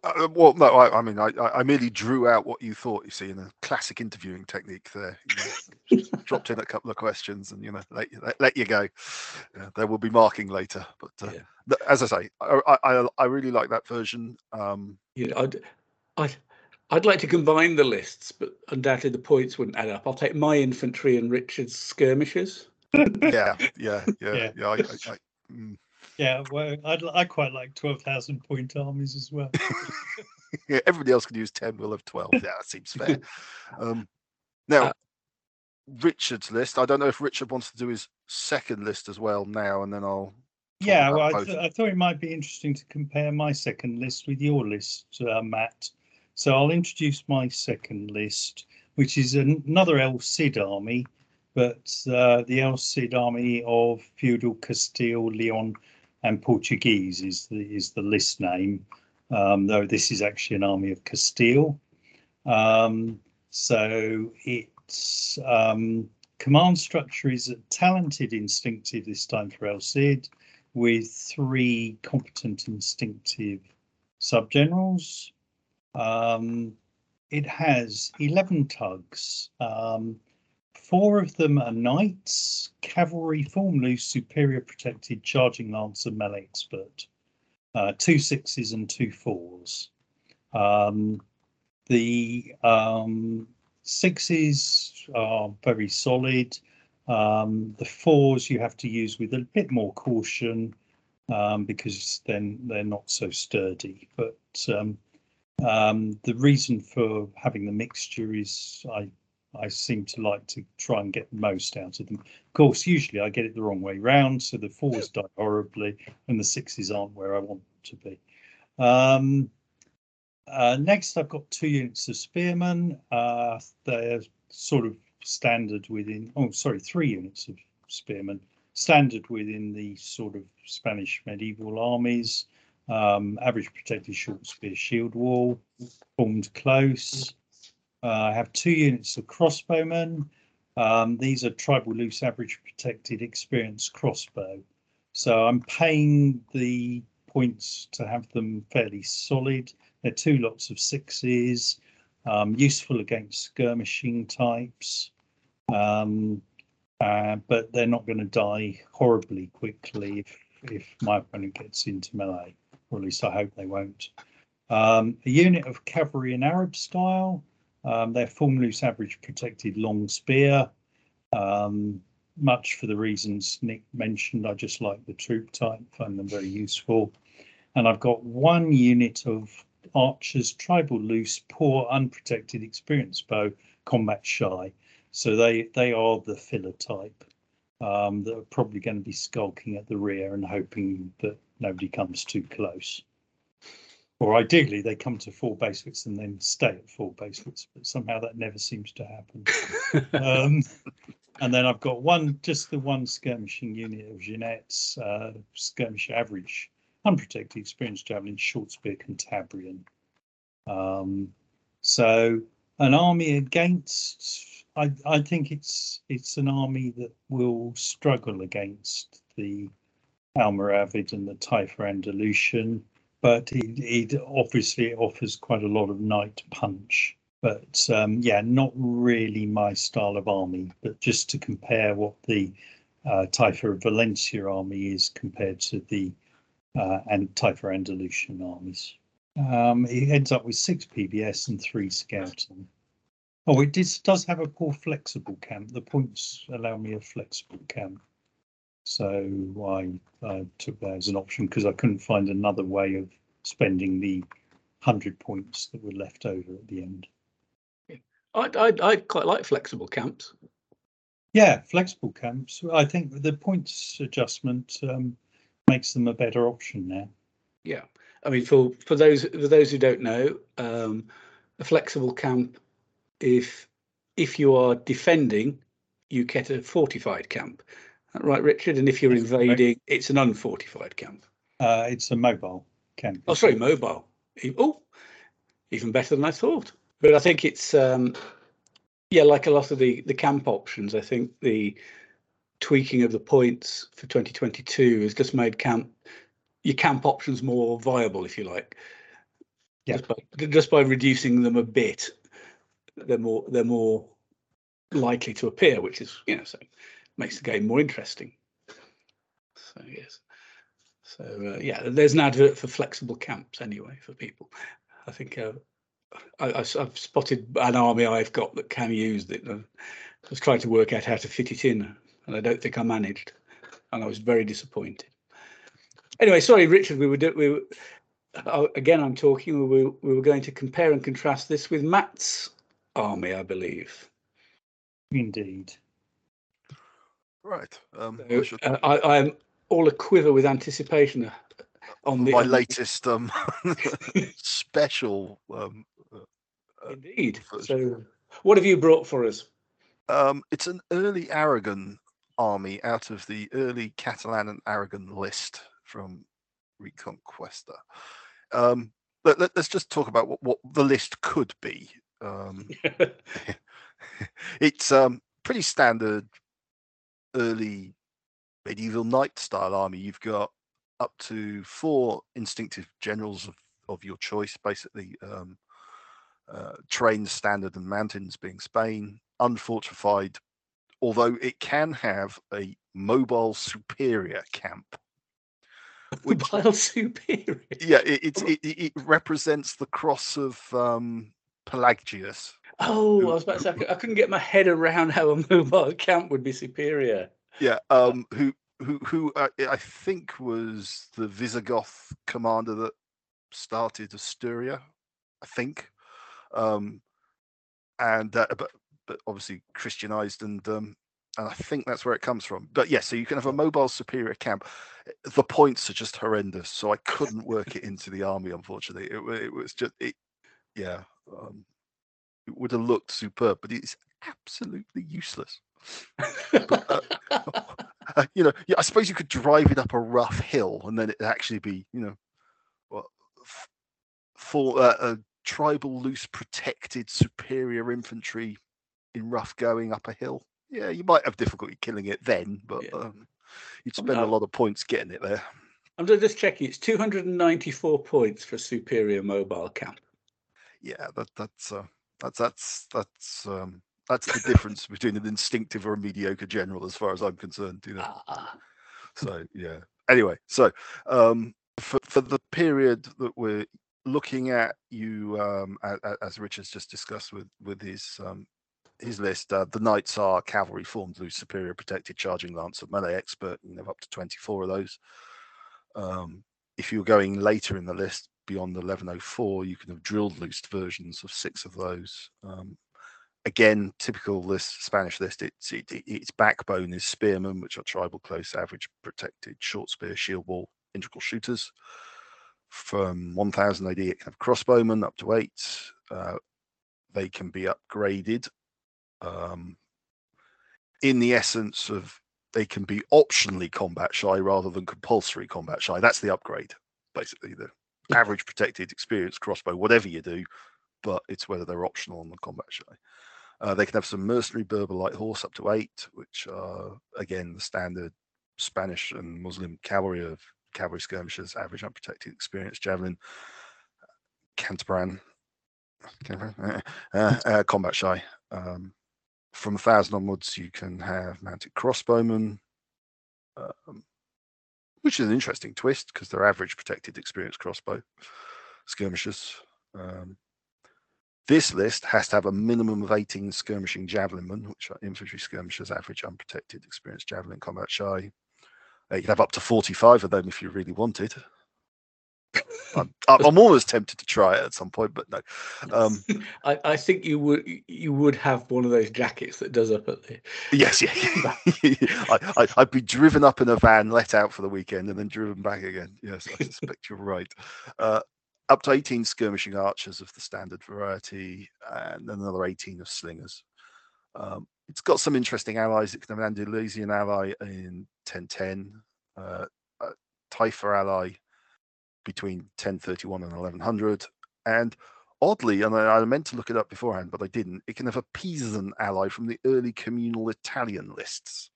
Uh, well, no, I, I mean, I, I I merely drew out what you thought. You see, in a classic interviewing technique, there, you know, just dropped in a couple of questions and you know, let you let, let you go. Yeah, there will be marking later, but uh, Yeah. th- as I say, I, I I- I really like that version. Um, You know, I'd, I'd, I'd like to combine the lists, but undoubtedly the points wouldn't add up. I'll take my infantry and Richard's skirmishers. yeah, yeah, yeah, Yeah. yeah. I, I, I, mm, Yeah, well, I'd, I quite like twelve thousand point armies as well. yeah, everybody else can use 10, we'll have 12. Yeah, that seems fair. Um, now, Uh, Richard's list, I don't know if Richard wants to do his second list as well now, and then I'll. Yeah, well, I, th- I thought it might be interesting to compare my second list with your list, uh, Matt. So I'll introduce my second list, which is an- another El Cid army, but uh, the El Cid army of feudal Castile, Leon, and Portuguese is the is the list name. Um, though this is actually an army of Castile. Um, so its um, command structure is a talented instinctive this time for El Cid with three competent instinctive subgenerals. Um, it has 11 tugs. Um, four of them are knights, cavalry, form loose, superior protected, charging lancer, melee expert. Uh, two sixes and two fours. Um, the um, sixes are very solid. Um, the fours you have to use with a bit more caution um, because then they're not so sturdy. But um, um, the reason for having the mixture is I I seem to like to try and get the most out of them. Of course, usually I get it the wrong way round, so the fours die horribly and the sixes aren't where I want them to be. Uh, next, I've got two units of spearmen. Uh, they're sort of standard within, oh, sorry, three units of spearmen, standard within the sort of Spanish medieval armies. Um, average protected short spear shield wall, formed close. Uh, I have two units of crossbowmen. Um, these are tribal loose average protected experienced crossbow. So I'm paying the points to have them fairly solid. They're two lots of sixes, um, useful against skirmishing types, um, uh, but they're not going to die horribly quickly if, if my opponent gets into melee, or at least I hope they won't. Um, a unit of cavalry in Arab style. Um, they're form loose average protected long spear. Um, much for the reasons Nick mentioned. I just like the troop type, find them very useful. And I've got one unit of archers, tribal loose, poor, unprotected, experienced bow, combat shy. So they they are the filler type um, that are probably going to be skulking at the rear and hoping that nobody comes too close. Or ideally, they come to four base and then stay at four base but somehow that never seems to happen. um, and then I've got one, just the one skirmishing unit of jinetes uh, skirmish average, unprotected, experienced javelin, short spear, Cantabrian. Um, so an army against, I, I think it's it's an army that will struggle against the Almoravid and the Taifa Andalusian, but it, it obviously offers quite a lot of knight punch but um, yeah, not really my style of army. But just to compare what the uh, Taifa of Valencia army is compared to the uh, and Taifa Andalusian armies. Um, it ends up with six PBS and three scouting. Oh, it does, does have a poor flexible camp. The points allow me a flexible camp. So I, I took that as an option because I couldn't find another way of spending the 100 points that were left over at the end. I, I, I quite like flexible camps. Yeah, flexible camps. I think the points adjustment um, makes them a better option now. Yeah, I mean, for for those for those who don't know, um, a flexible camp, if if you are defending, you get a fortified camp, right, Richard? And if you're That's correct. invading, it's an unfortified camp. Uh, it's a mobile camp. Oh, sorry, mobile. Oh, even better than I thought. But I think it's um, yeah, like a lot of the the camp options. I think the tweaking of the points for 2022 has just made camp your camp options more viable, if you like. Yeah. Just by, just by reducing them a bit, they're more they're more likely to appear, which is you know so makes the game more interesting. So yes. So uh, yeah, there's an advert for flexible camps anyway for people. I think uh, I, have spotted an army I've got that can use it. I was trying to work out how to fit it in, and I don't think I managed, and I was very disappointed. Anyway, sorry, Richard. We were do, we were, uh, again. I'm talking. We were, we were going to compare and contrast this with Matt's army, I believe. Indeed. Right. Um, I So, should- uh, I, I'm all a quiver with anticipation uh, on the my latest um, special. Um, Indeed. version. So, what have you brought for us? um, it's an early Aragon army out of the early Catalan and Aragon list from Reconquista. Um, let, let, us just talk about what, what the list could be. Um, it's um, pretty standard early medieval knight style army. You've got up to four instinctive generals of, of your choice, basically. Um, uh, trained standard and mountains being Spain, unfortified, although it can have a mobile superior camp. Which- Mobile superior. Yeah, it, it, it it represents the cross of um, Pelagius. Oh, I was about to say I I couldn't get my head around how a mobile camp would be superior. Yeah, um, who who who uh, I think was the Visigoth commander that started Asturia, I think, um, and uh, but but obviously Christianized and um, and I think that's where it comes from. But yeah, so you can have a mobile superior camp. The points are just horrendous, so I couldn't work it into the army. Unfortunately, it, it was just it. Yeah, um, it would have looked superb, but it's absolutely useless. Uh, you know, yeah, I suppose you could drive it up a rough hill and then it'd actually be, you know, f- for uh, a tribal loose protected superior infantry in rough going up a hill. Yeah, you might have difficulty killing it then, but Yeah. um, you'd spend a lot of points getting it there. I'm just checking. It's 294 points for superior mobile camp. Yeah, that that's uh, that's that's that's um, that's the difference between an instinctive or a mediocre general, as far as I'm concerned. You know. Ah, So yeah. Anyway, so um, for for the period that we're looking at, you um, a- a- as Richard's just discussed with with his um, his list, uh, the knights are cavalry formed loose, superior, protected, charging lance, and melee expert. You have up to twenty four of those. Um, if you're going later in the list beyond the 1104, you can have drilled loose versions of six of those. Um, again, typical list Spanish list. It's it, it- its backbone is spearmen, which are tribal close, average protected, short spear, shield wall, integral shooters. From 1000 AD, it can have crossbowmen up to eight. Uh, they can be upgraded. Um, in the essence of they can be optionally combat shy rather than compulsory combat shy. That's the upgrade, basically. The average protected, experienced crossbow, whatever you do, but it's whether they're optional on the combat shy. Uh, they can have some mercenary Berber light horse up to eight, which are again the standard Spanish and Muslim cavalry of cavalry skirmishers, average unprotected, experienced javelin, Cantabran, Cantabran? uh, uh, combat shy. Um, from a thousand onwards, you can have mounted crossbowmen, um, which is an interesting twist because they're average protected, experienced crossbow skirmishers. Um, this list has to have a minimum of 18 skirmishing javelinmen, which are infantry skirmishers, average unprotected, experienced javelin combat shy. Uh, you can have up to 45 of them if you really wanted. I'm, I'm almost tempted to try it at some point, but no. Um, I, I think you would you would have one of those jackets that does up at the. yes, yeah. I, I'd be driven up in a van, let out for the weekend, and then driven back again. Yes, I suspect you're right. Uh, up to 18 skirmishing archers of the standard variety, and another 18 of slingers. Um, it's got some interesting allies. It can have an Andalusian ally in 1010, uh, a ally between 1031 and 1100, and oddly, and I, I, meant to look it up beforehand, but I didn't. It can have a Pisan ally from the early communal Italian lists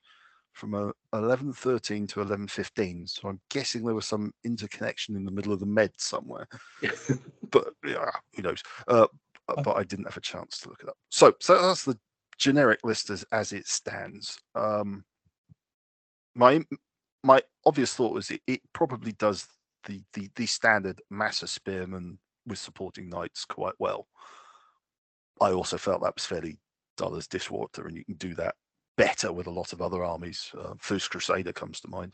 from uh, 1113 to 1115. So I'm guessing there was some interconnection in the middle of the med somewhere. but yeah, who knows? Uh, uh, but I didn't have a chance to look it up. So, so that's the generic list as, as it stands. Um, my my obvious thought was it, it probably does the, the the standard Massa spearman with supporting knights quite well. I also felt that was fairly dull as dishwater, and you can do that better with a lot of other armies. Uh, First Crusader comes to mind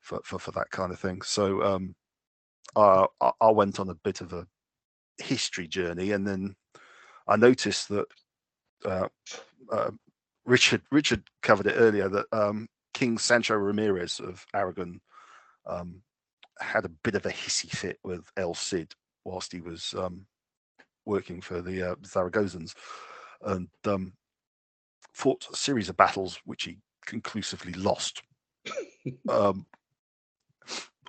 for, for, for that kind of thing. So um, I, I went on a bit of a history journey, and then I noticed that uh, uh, Richard Richard covered it earlier that um, King Sancho Ramirez of Aragon um, had a bit of a hissy fit with El Cid whilst he was um, working for the uh, Zaragozans, and um, fought a series of battles which he conclusively lost. um,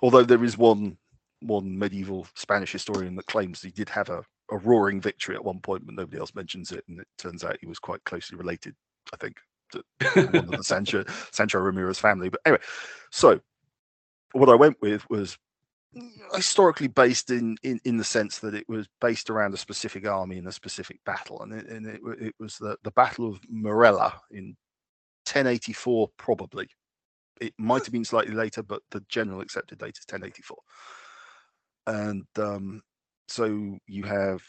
although there is one one medieval Spanish historian that claims he did have a, a roaring victory at one point, but nobody else mentions it, and it turns out he was quite closely related, I think, to one of the Sancho Sancho Ramirez family. But anyway, so what I went with was historically based in, in in the sense that it was based around a specific army in a specific battle, and it, and it, it was the the Battle of Morella in 1084, probably. It might have been slightly later, but the general accepted date is 1084. And um, so you have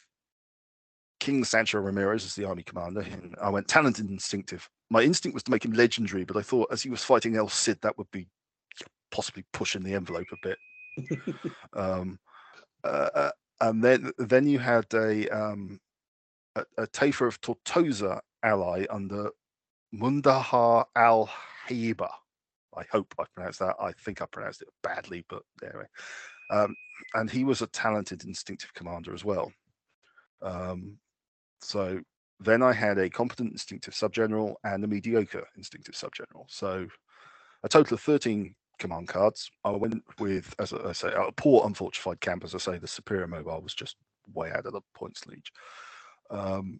King Sancho Ramirez as the army commander. And I went talented, instinctive. My instinct was to make him legendary, but I thought as he was fighting El Cid, that would be possibly pushing the envelope a bit um, uh, uh, and then then you had a um, a, a Taifa of Tortosa ally under Mundahar al Haiba. I hope I pronounced that. I think I pronounced it badly, but anyway. Um, and he was a talented instinctive commander as well. Um, so then I had a competent instinctive subgeneral and a mediocre instinctive subgeneral. So a total of 13 command cards. I went with, as I say, a poor unfortified camp. As I say, the superior mobile was just way out of the points league. Um,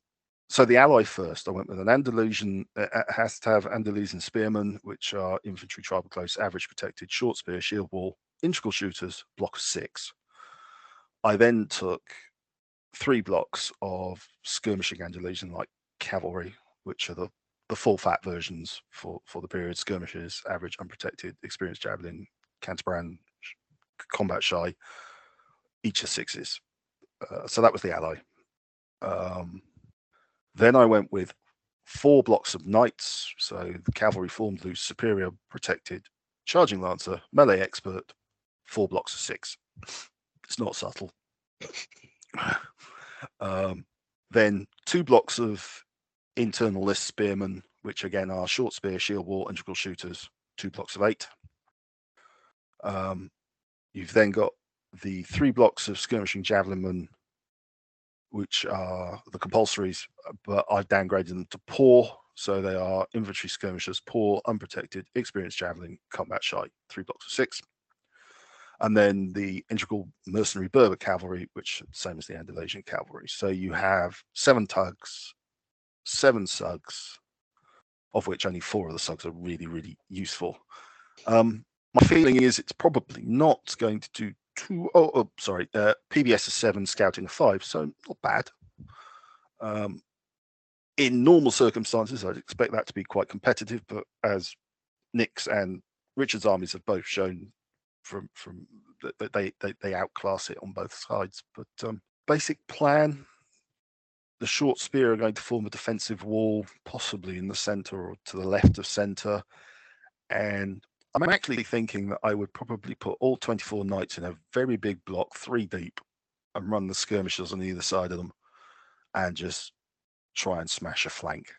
so the ally first, I went with an Andalusian. It has to have Andalusian spearmen, which are infantry, tribal close, average protected, short spear, shield wall, integral shooters, block of six. I then took three blocks of skirmishing Andalusian like cavalry, which are the the full fat versions for for the period skirmishes, average, unprotected, experienced javelin, Cantabrand, combat shy, each of sixes. Uh, so that was the ally. Um, then I went with four blocks of knights. So the cavalry formed loose, superior, protected, charging lancer, melee expert, four blocks of six. It's not subtle. um, then two blocks of internal list spearmen, which again are short spear, shield wall, integral shooters, two blocks of eight. Um, you've then got the three blocks of skirmishing javelinmen, which are the compulsories, but I've downgraded them to poor. So they are infantry skirmishers, poor, unprotected, experienced javelin, combat shy, three blocks of six. And then the integral mercenary Berber cavalry, which same as the Andalusian cavalry. So you have seven tugs, seven sugs, of which only four of the sugs are really, really useful. Um, my feeling is it's probably not going to do two. Oh, oh sorry, uh, PBS is seven, scouting a five, so not bad. Um, in normal circumstances, I'd expect that to be quite competitive, but as Nick's and Richard's armies have both shown, from from that they, they they outclass it on both sides. But um, basic plan the short spear are going to form a defensive wall, possibly in the center or to the left of center. And I'm actually thinking that I would probably put all 24 knights in a very big block, three deep, and run the skirmishers on either side of them, and just try and smash a flank,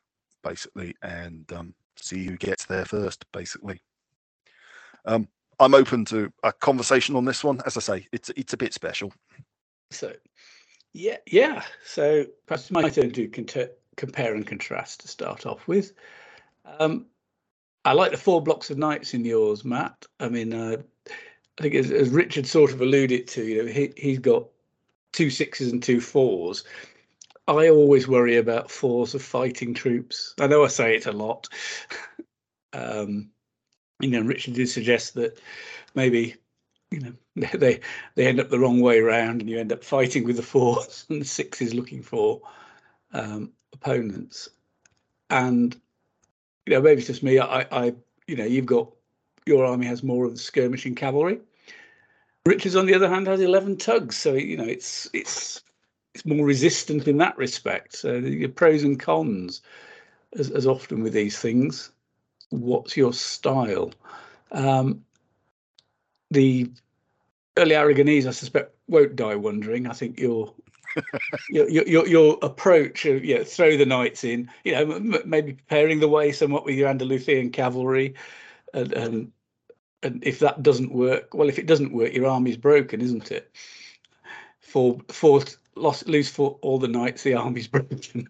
basically, and um, see who gets there first, basically. Um, I'm open to a conversation on this one. As I say, it's it's a bit special. So, yeah, yeah. So perhaps it's my turn to compare and contrast to start off with. Um, I like the four blocks of knights in yours, Matt. I mean, uh, I think as, as, Richard sort of alluded to, you know, he he's got two sixes and two fours. I always worry about fours of fighting troops. I know I say it a lot. um, you know, Richard did suggest that maybe you know they they end up the wrong way around, and you end up fighting with the fours and the sixes looking for um, opponents. And you know, maybe it's just me. I, I, you know, you've got your army has more of the skirmishing cavalry. Richards, on the other hand, has eleven tugs, so you know it's it's it's more resistant in that respect. So the pros and cons, as, as often with these things what's your style? Um, the early Aragonese, I suspect, won't die wondering. I think your your, your your approach of yeah, throw the knights in, you know, m- maybe preparing the way somewhat with your Andalusian cavalry, and, and and if that doesn't work, well, if it doesn't work, your army's broken, isn't it? For for lost lose for all the knights, the army's broken.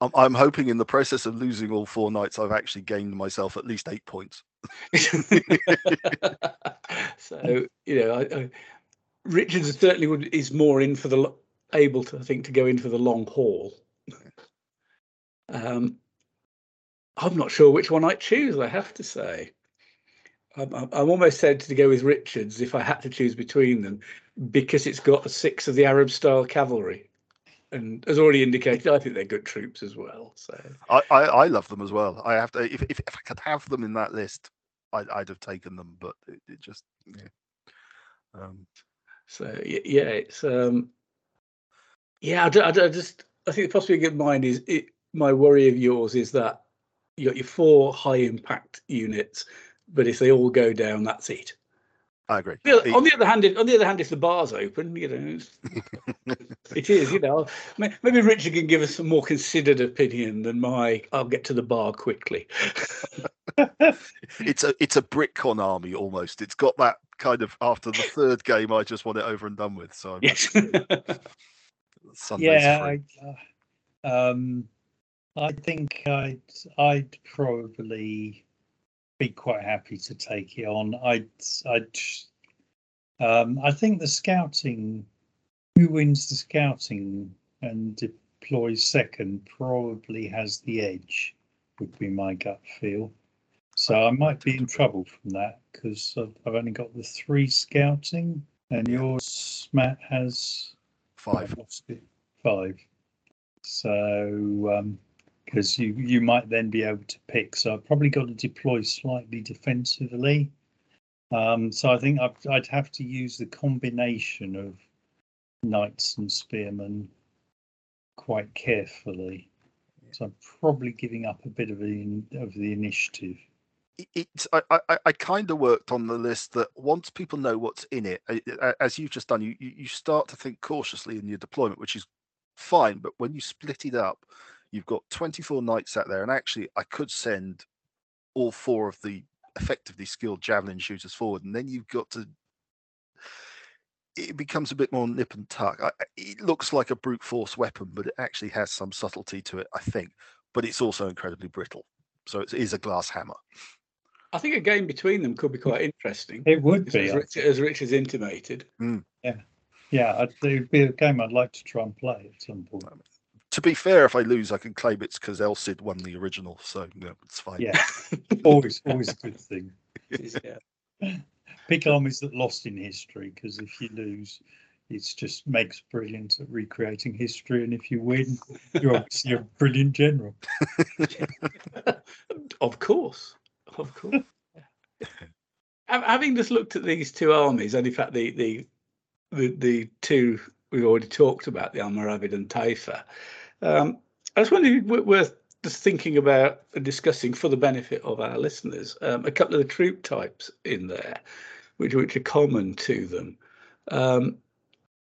I'm, I'm hoping in the process of losing all four knights, I've actually gained myself at least eight points. so you know, I, I, Richard certainly would, is more in for the able to I think to go in for the long haul. Um, I'm not sure which one I'd choose. I have to say, I'm, I'm almost tempted to go with Richards if I had to choose between them because it's got six of the Arab style cavalry and as already indicated, I think they're good troops as well. So I, I, I love them as well. I have to if, if, if I could have them in that list, I'd, I'd have taken them, but it, it just yeah. Um, so yeah, it's um, yeah. I, I, I just I think the possibly good mind is it. My worry of yours is that you got your four high impact units, but if they all go down, that's it. I agree. on the other hand, if, on the other hand, if the bar's open, you know, it is. You know, maybe Richard can give us a more considered opinion than my. I'll get to the bar quickly. it's a it's a BritCon army almost. It's got that kind of after the third game, I just want it over and done with. So yes. yeah, I, uh, um, I think I'd I'd probably be quite happy to take it on. I'd, I'd, um, I think the scouting, who wins the scouting and deploys second, probably has the edge. Would be my gut feel. So I might be in trouble from that because I've, I've only got the three scouting, and yours, Matt, has five. Five. So um, because you you might then be able to pick. So I've probably got to deploy slightly defensively. Um, so I think I'd, I'd have to use the combination of knights and spearmen quite carefully. So I'm probably giving up a bit of the of the initiative. It's I I, I kind of worked on the list that once people know what's in it, as you've just done, you you start to think cautiously in your deployment, which is fine. But when you split it up, you've got 24 knights out there, and actually, I could send all four of the effectively skilled javelin shooters forward, and then you've got to. It becomes a bit more nip and tuck. it looks like a brute force weapon, but it actually has some subtlety to it, I think. But it's also incredibly brittle, so it is a glass hammer. I think a game between them could be quite interesting. It would be, as Rich, as Rich has intimated. Mm. Yeah, yeah, it would be a game I'd like to try and play at some point to be fair, if I lose, I can claim it's because El Cid won the original, so no, it's fine. Yeah, always, always a good thing. yeah. Pick armies that lost in history, because if you lose, it just makes brilliant at recreating history, and if you win, you're obviously a brilliant general. of course, of course. Having just looked at these two armies, and in fact the the the, the two we've already talked about, the Almoravid and Taifa, um, I was wondering if worth just thinking about and discussing for the benefit of our listeners um, a couple of the troop types in there, which which are common to them, um,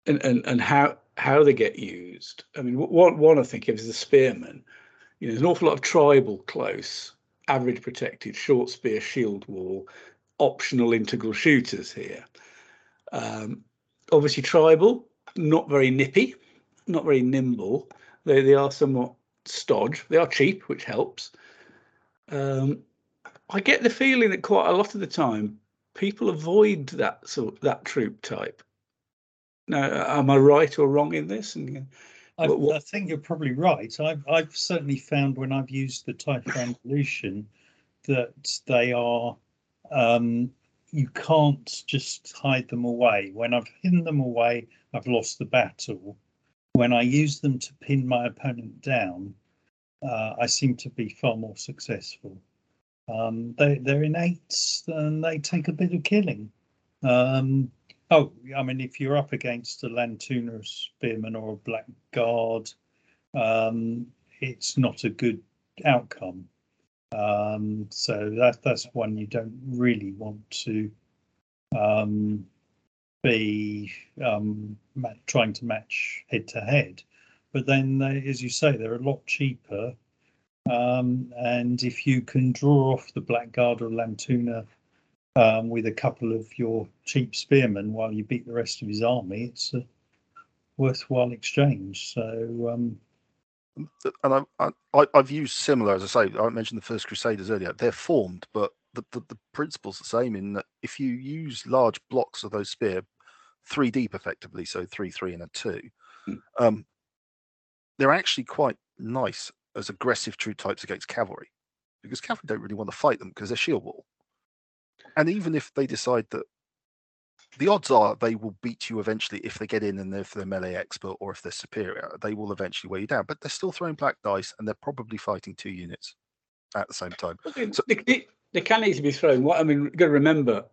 and and and how how they get used. I mean, one one I think of is the spearman. You know, there's an awful lot of tribal close, average protected, short spear, shield wall, optional integral shooters here. Um, obviously, tribal, not very nippy, not very nimble. They they are somewhat stodge. They are cheap, which helps. Um, I get the feeling that quite a lot of the time people avoid that sort that troop type. Now, am I right or wrong in this? And I, I think you're probably right. I've I've certainly found when I've used the Taifa Andalusian that they are um, you can't just hide them away. When I've hidden them away, I've lost the battle when I use them to pin my opponent down, uh, I seem to be far more successful. Um, they, they're innate and they take a bit of killing. Um, oh, I mean, if you're up against a Lamtuna Spearman or a Black Guard, um, it's not a good outcome. Um, so that that's one you don't really want to um, be um, trying to match head to head. But then, they, as you say, they're a lot cheaper. Um, and if you can draw off the Blackguard or Lamtuna um, with a couple of your cheap spearmen while you beat the rest of his army, it's a worthwhile exchange. So, um, and I, I, I've used similar, as I say, I mentioned the First Crusaders earlier. They're formed, but the, the, the principle's the same in that if you use large blocks of those spear three deep effectively, so three, three, and a two. Mm. Um, they're actually quite nice as aggressive troop types against cavalry because cavalry don't really want to fight them because they're shield wall. And even if they decide that the odds are they will beat you eventually if they get in and if they're melee expert or if they're superior, they will eventually wear you down. But they're still throwing black dice and they're probably fighting two units at the same time. So, they, they, they, can easily be thrown. What I mean, got to remember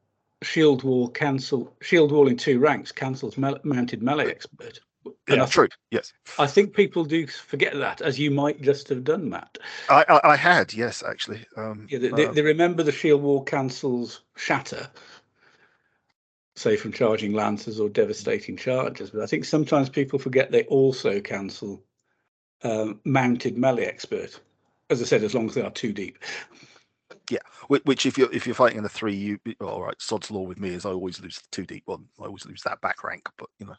shield wall cancel shield wall in two ranks cancels mounted melee expert. And yeah, true. Yes, I think people do forget that, as you might just have done, Matt. I, I, I had, yes, actually. Um, yeah, they, they, they, remember the shield wall cancels shatter, say from charging lancers or devastating charges. But I think sometimes people forget they also cancel um, mounted melee expert. As I said, as long as they are too deep. Yeah, which if you're if you're fighting in a three, you all right. Sod's law with me is I always lose the two deep one. I always lose that back rank, but you know,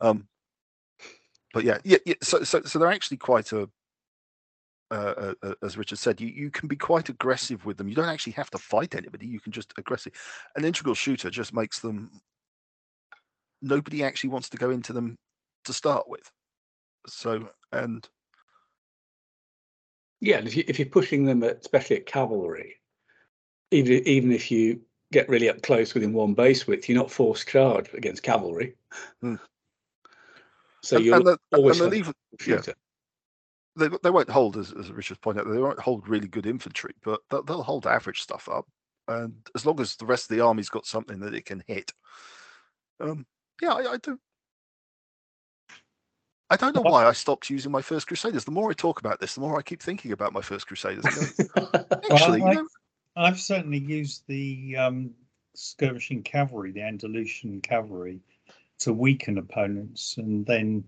um, but yeah, yeah, yeah. So so so they're actually quite a. Uh, uh, as Richard said, you, you can be quite aggressive with them. You don't actually have to fight anybody. You can just aggressive. An integral shooter just makes them. Nobody actually wants to go into them to start with. So and yeah, if you if you're pushing them, at, especially at cavalry, even even if you get really up close within one base width, you're not forced charge against cavalry. Hmm. So you're and, always and yeah, they they won't hold as as Richard pointed out. They won't hold really good infantry, but they'll, they'll hold average stuff up. And as long as the rest of the army's got something that it can hit, um, yeah, I, I do I don't know why I stopped using my first Crusaders. The more I talk about this, the more I keep thinking about my first Crusaders. Actually, well, I've, I've, certainly used the um, skirmishing cavalry, the Andalusian cavalry, to weaken opponents, and then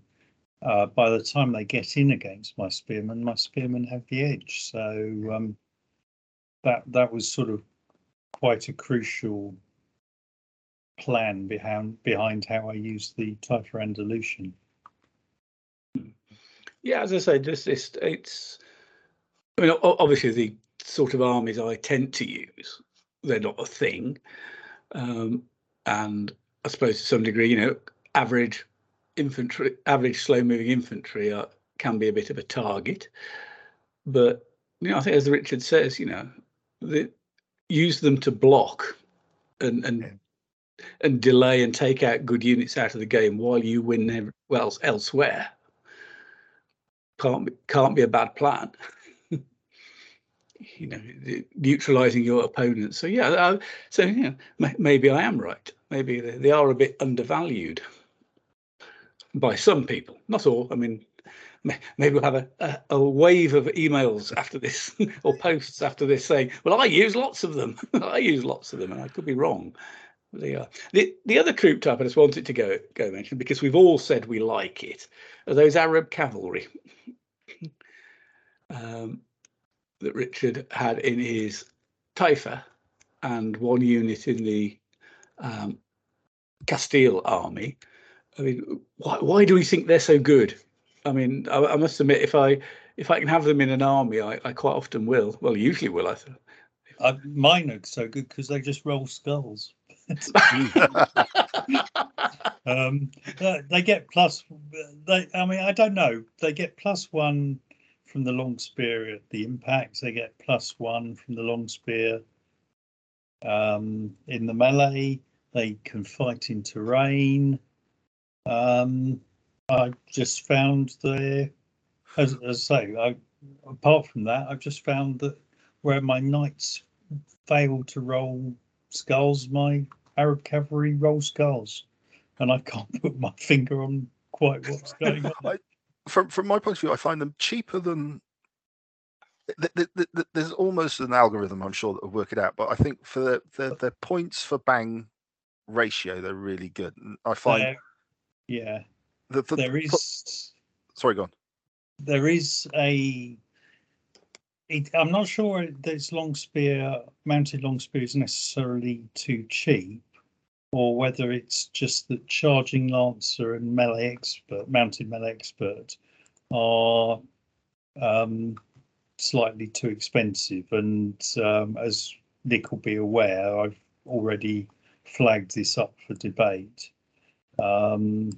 uh, by the time they get in against my spearmen, my spearmen have the edge. So um, that that was sort of quite a crucial plan behind behind how I used the Taifa Andalusian. Yeah, as I say, just it's, it's I mean, obviously the sort of armies I tend to use, they're not a thing, um, and I suppose to some degree, you know, average infantry, average slow-moving infantry are, can be a bit of a target, but you know, I think as Richard says, you know, the, use them to block and and yeah. and delay and take out good units out of the game while you win well elsewhere can't be, can't be a bad plan. you know, neutralizing your opponent. So yeah, uh, so yeah, maybe I am right. Maybe they, they are a bit undervalued by some people, not all. I mean, maybe we'll have a, a, a wave of emails after this or posts after this saying, "Well, I use lots of them. I use lots of them," and I could be wrong. They are. The the other troop type I just wanted to go go mention because we've all said we like it are those Arab cavalry um, that Richard had in his Taifa and one unit in the um, Castile army. I mean, why, why do we think they're so good? I mean, I, I, must admit, if I if I can have them in an army, I, I quite often will. Well, usually will. I. Uh, mine are so good because they just roll skulls. um, they get plus. They, I mean, I don't know. They get plus one from the long spear at the impact. They get plus one from the long spear um, in the melee. They can fight in terrain. Um, I just found the, as, as I say, I, apart from that, I've just found that where my knights fail to roll skulls, my Arab cavalry roll skulls, and I can't put my finger on quite what's going on. I, from from my point of view, I find them cheaper than. there's almost an algorithm, I'm sure, that will work it out. But I think for their, their, their points for bang ratio, they're really good. And I find, yeah, the, the, there is. Sorry, go on. There is a. It, I'm not sure this long spear, mounted long spear, is necessarily too cheap, or whether it's just that charging lancer and melee expert, mounted melee expert, are um, slightly too expensive. And um, as Nick will be aware, I've already flagged this up for debate. Um,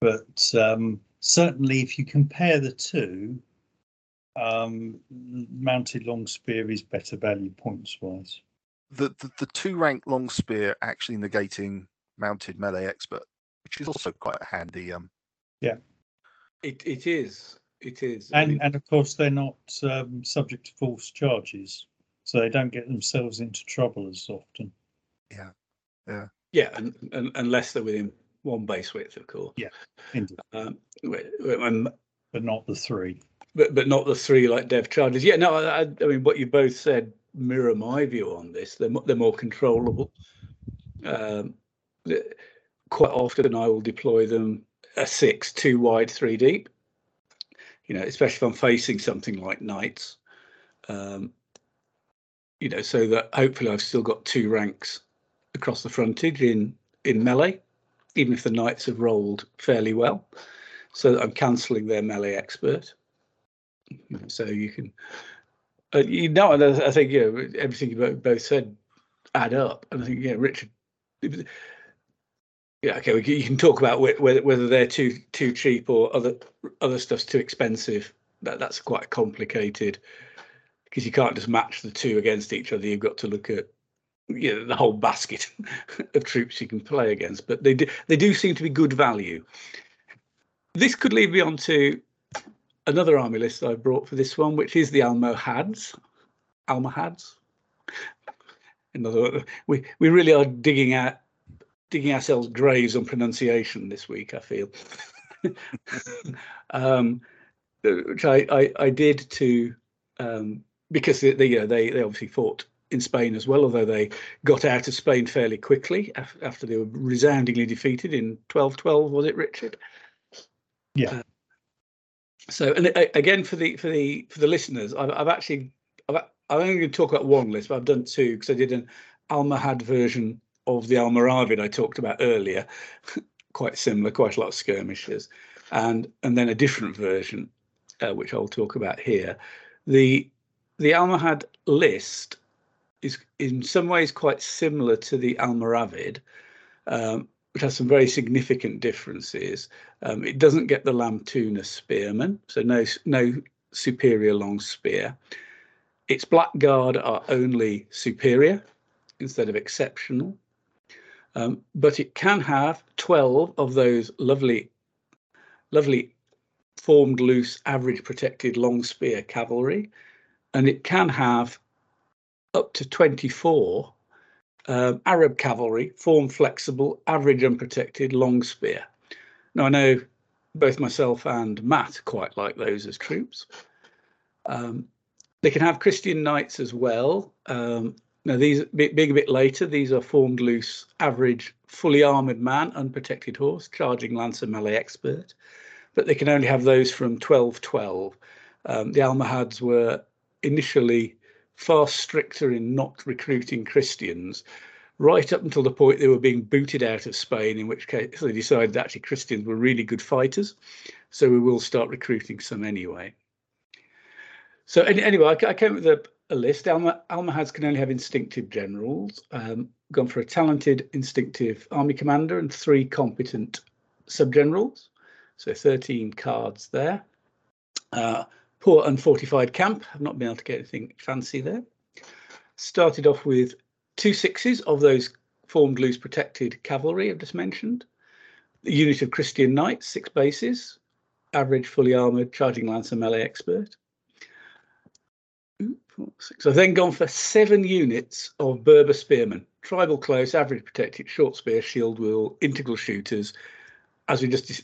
but um, certainly, if you compare the two, um, mounted long spear is better value points wise. The, the, the two rank long spear actually negating mounted melee expert, which is also quite a handy. Um, yeah, it it is. It is. And I mean, and of course they're not um, subject to false charges, so they don't get themselves into trouble as often. Yeah, yeah, yeah, and, and unless they're within one base width, of course. Yeah, indeed. Um, but not the three. But but not the three like dev charges. Yeah, no, I, I mean what you both said mirror my view on this. They're they're more controllable. Um, quite often I will deploy them a six, two wide, three deep. You know, especially if I'm facing something like knights. Um, you know, so that hopefully I've still got two ranks across the frontage in in melee even if the knights have rolled fairly well. So I'm cancelling their melee expert. So you can, you know, and I think you know everything you both said add up, and I think yeah, Richard. Yeah, okay. We you can talk about whether whether they're too too cheap or other other stuff's too expensive. That that's quite complicated because you can't just match the two against each other. You've got to look at you know, the whole basket of troops you can play against, but they do they do seem to be good value. This could lead me on to another army list I've brought for this one, which is the Almohads. Almohads. In other words, we we really are digging out digging ourselves graves on pronunciation this week. I feel, um, which I, I, I did to um, because they, they, you know, they they obviously fought in Spain as well, although they got out of Spain fairly quickly after they were resoundingly defeated in 1212. Was it Richard? Yeah. Uh, so, and again for the for the for the listeners, I've, I've actually I've, I'm only going to talk about one list, but I've done two because I did an Almohad version of the Almoravid I talked about earlier, quite similar, quite a lot of skirmishes, and and then a different version, uh, which I'll talk about here. The the Almohad list is in some ways quite similar to the Almoravid, um, which has some very significant differences. Um, it doesn't get the Lamtuna spearman, so no no superior long spear. Its blackguard are only superior instead of exceptional, um, but it can have 12 of those lovely, lovely formed loose average protected long spear cavalry, and it can have up to 24 um, Arab cavalry, form flexible, average unprotected, long spear. Now I know both myself and Matt quite like those as troops. Um, they can have Christian knights as well. Um, now, these being a bit later, these are formed loose, average, fully armoured man, unprotected horse, charging lancer melee expert, but they can only have those from 1212. Um, the Almohads were initially far stricter in not recruiting Christians, right up until the point they were being booted out of Spain, in which case they decided actually Christians were really good fighters. So we will start recruiting some anyway. So anyway, I came up with a, a list. Alma, Almohads can only have instinctive generals. Um, gone for a talented instinctive army commander and three competent subgenerals. So 13 cards there. Uh, poor unfortified camp. I've not been able to get anything fancy there. Started off with two sixes of those formed loose protected cavalry I've just mentioned. The unit of Christian knights, six bases. Average fully armored charging lancer melee expert. So I've then gone for seven units of Berber spearmen, tribal close, average protected, short spear, shield wall, integral shooters, as we just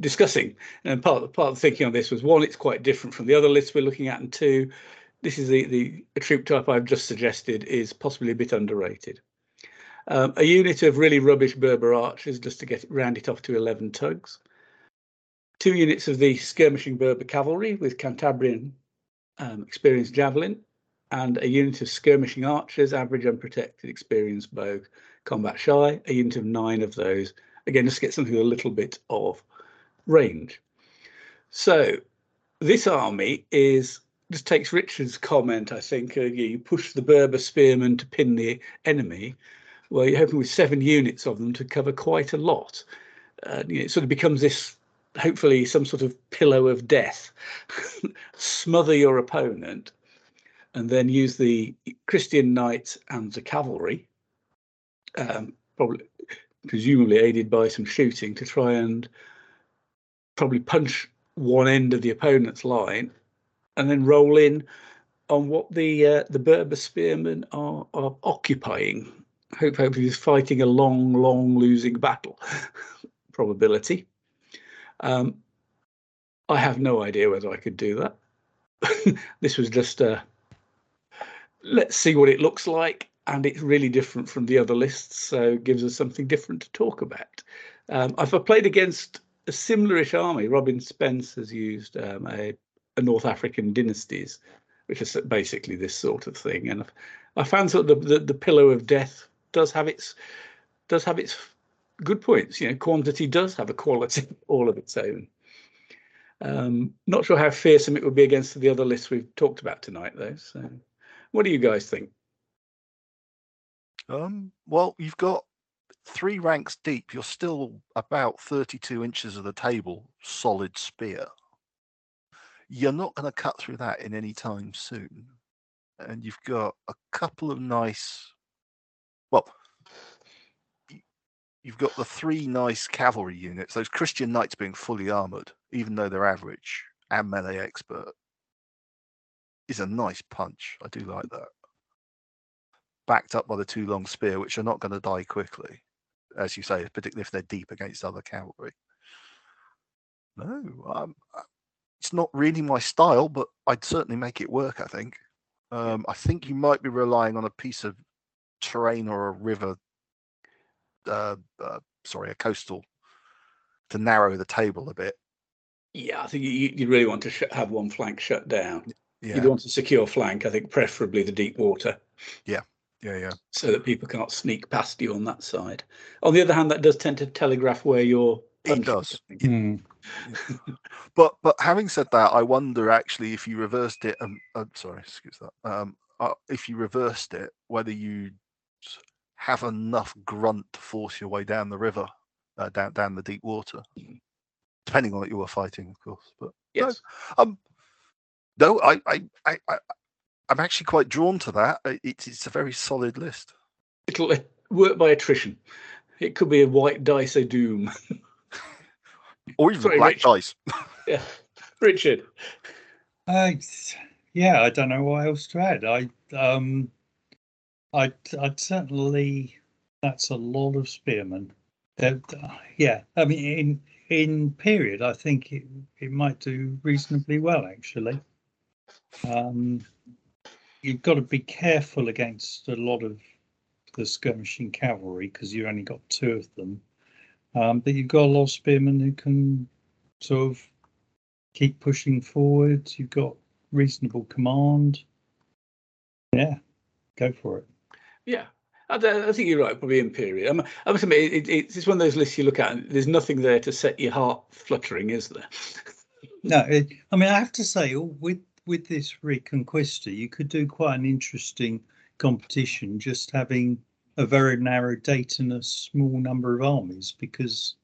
discussing. And part of, part of the thinking on this was one, it's quite different from the other lists we're looking at, and two, this is the, the troop type I've just suggested is possibly a bit underrated. Um, a unit of really rubbish Berber archers just to get round it off to 11 tugs. Two units of the skirmishing Berber cavalry with Cantabrian um, experienced javelin and a unit of skirmishing archers, average unprotected, experienced bow, combat shy, a unit of nine of those. Again, just get something a little bit of range. So this army is just takes Richard's comment, I think, uh, you push the Berber spearmen to pin the enemy. Well, you're hoping with seven units of them to cover quite a lot. Uh, you know, it sort of becomes this, hopefully, some sort of pillow of death. Smother your opponent and then use the Christian knights and the cavalry, um, probably presumably aided by some shooting, to try and probably punch one end of the opponent's line, and then roll in on what the uh, the Berber spearmen are, are occupying. Hope hopefully is fighting a long, long losing battle probability. Um, I have no idea whether I could do that. this was just a let's see what it looks like. And it's really different from the other lists, so gives us something different to talk about. Um, I've played against a similarish army. Robin Spence has used um, a, a, North African dynasties, which is basically this sort of thing. And I found sort of the, the, the pillow of death does have its does have its good points. You know, quantity does have a quality all of its own. Um, not sure how fearsome it would be against the other lists we've talked about tonight, though. So. What do you guys think? Um, well, you've got three ranks deep. You're still about 32 inches of the table, solid spear. You're not going to cut through that in any time soon. And you've got a couple of nice, well, you've got the three nice cavalry units, those Christian knights being fully armored, even though they're average, and melee expert is a nice punch. I do like that. Backed up by the two long spear, which are not going to die quickly, as you say, particularly if they're deep against other cavalry. No, um, uh, it's not really my style, but I'd certainly make it work. I think. Um, I think you might be relying on a piece of terrain or a river, uh, uh, sorry, a coastal, to narrow the table a bit. Yeah, I think you, you really want to have one flank shut down. Yeah. You'd want a secure flank, I think, preferably the deep water. Yeah, yeah, yeah. So that people can't sneak past you on that side. On the other hand, that does tend to telegraph where you're. It does. Mm. but but having said that, I wonder actually if you reversed it. Um, uh, sorry, excuse that. Um, uh, if you reversed it, whether you have enough grunt to force your way down the river, uh, down down the deep water, depending on what you were fighting, of course. But yes, no, um, no, I, I, I, I I'm actually quite drawn to that. It's it's a very solid list. It'll work by attrition. It could be a white dice of doom. or even Sorry, black Richard. dice. yeah. Richard. Uh, yeah, I don't know what else to add. I um I'd I'd certainly that's a lot of spearmen. Uh, yeah, I mean in in period, I think it, it might do reasonably well, actually. Um, you've got to be careful against a lot of the skirmishing cavalry because you've only got two of them. Um, but you've got a lot of spearmen who can sort of keep pushing forward. You've got reasonable command. Yeah, go for it. Yeah, I, I think you're right. Probably in period. I'm, I must admit, it, it, it's one of those lists you look at, and there's nothing there to set your heart fluttering, is there? no, it, I mean, I have to say, with with this Reconquista, you could do quite an interesting competition just having a very narrow date and a small number of armies because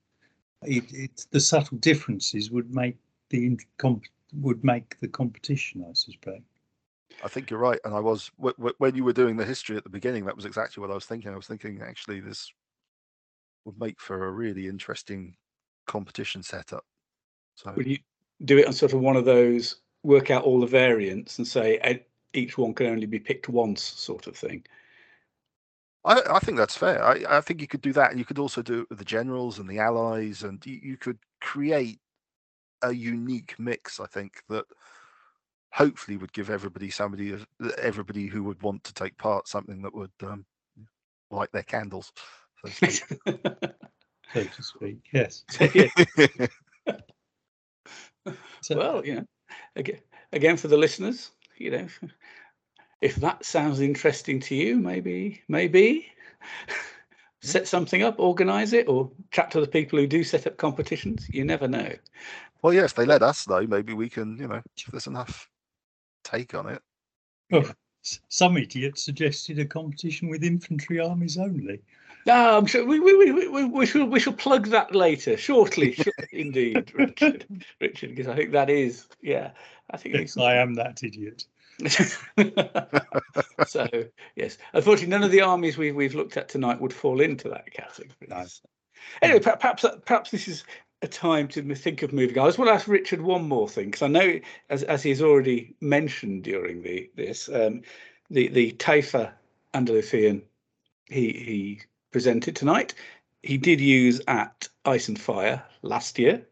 it, it the subtle differences would make the comp, would make the competition, I suspect. I think you're right, and I was when you were doing the history at the beginning. That was exactly what I was thinking. I was thinking actually this would make for a really interesting competition setup. So would you do it on sort of one of those work out all the variants and say each one can only be picked once, sort of thing? I, I think that's fair. I, I think you could do that. And you could also do it with the generals and the allies, and you, you could create a unique mix. I think that hopefully would give everybody somebody everybody who would want to take part something that would um, light their candles so to speak, so to speak. yes so, well you know again, again for the listeners you know if that sounds interesting to you maybe maybe hmm? set something up organize it or chat to the people who do set up competitions you never know well yes they let us though maybe we can you know if there's enough take on it. Well, some idiot suggested a competition with infantry armies only. No, I'm sure we, we, we, we, we shall we shall plug that later, shortly, indeed, Richard. Richard, because I think that is, yeah, I think yes, I am that idiot. so yes, unfortunately, none of the armies we've we've looked at tonight would fall into that category. Nice. Anyway, perhaps perhaps this is a time to think of moving on. I just want to ask Richard one more thing because I know, as as he's already mentioned during the this, um, the the Taifa Andalusian he he presented tonight. He did use at Ice and Fire last year.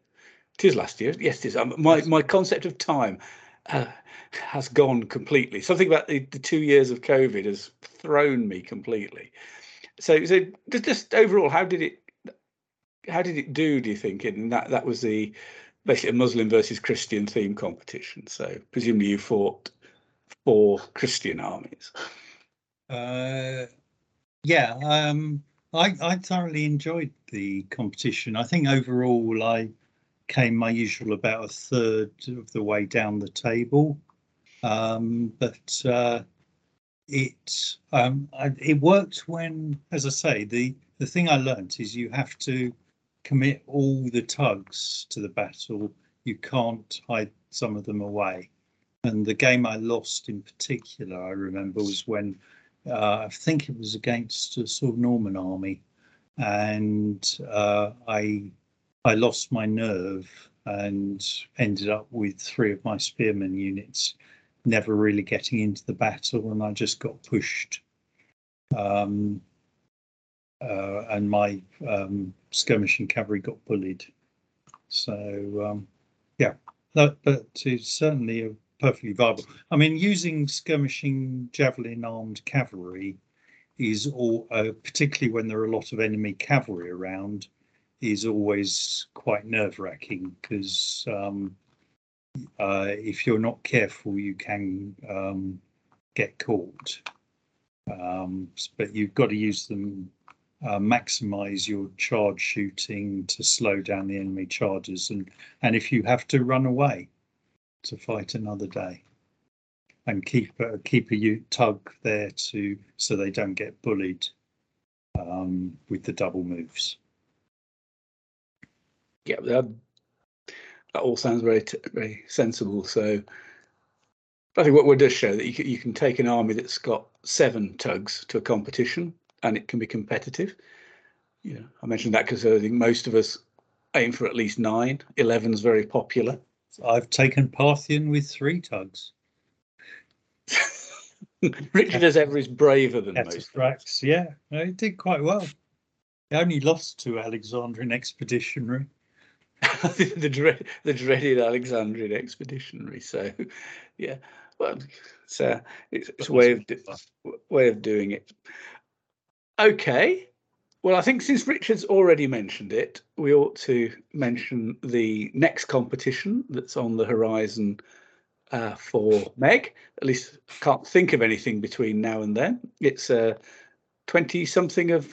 It is last year. Yes, it is. Um, my my concept of time uh, has gone completely. Something about the, the two years of COVID has thrown me completely. So so just overall, how did it how did it do? Do you think? And that that was the basically a Muslim versus Christian theme competition. So presumably you fought four Christian armies. Uh, yeah, um, I I thoroughly enjoyed the competition. I think overall I came my usual about a third of the way down the table, um, but. Uh, it um, I, it worked when, as I say, the the thing I learnt is you have to commit all the tugs to the battle. You can't hide some of them away. And the game I lost in particular, I remember, was when I think it was against a sort of Norman army, and uh, I I lost my nerve and ended up with three of my spearmen units never really getting into the battle, and I just got pushed. Um, uh, and my um, skirmishing cavalry got bullied. So um, yeah, that, but it's certainly a perfectly viable. I mean, using skirmishing javelin armed cavalry is all, uh, particularly when there are a lot of enemy cavalry around, is always quite nerve wracking because um, uh, if you're not careful, you can um, get caught. Um, but you've got to use them uh, maximize your charge shooting to slow down the enemy charges and and if you have to run away to fight another day and keep a, keep a tug there to so they don't get bullied um, with the double moves. Yeah, that, that all sounds very very sensible. So I think what would does show that you can, you can take an army that's got seven tugs to a competition and it can be competitive. Know, I mentioned that because I think most of us aim for at least nine. Eleven's very popular. I've taken Parthian with three tugs. Richard as ever is braver than most. Yeah, it did quite well. He only lost to Alexandrian Expeditionary. the dread, the dreaded Alexandrian expeditionary. So, yeah, well, it's a, it's, it's a way of way of doing it. Okay, well, I think since Richard's already mentioned it, we ought to mention the next competition that's on the horizon uh, for MeG. At least I can't think of anything between now and then. It's uh, 20 something of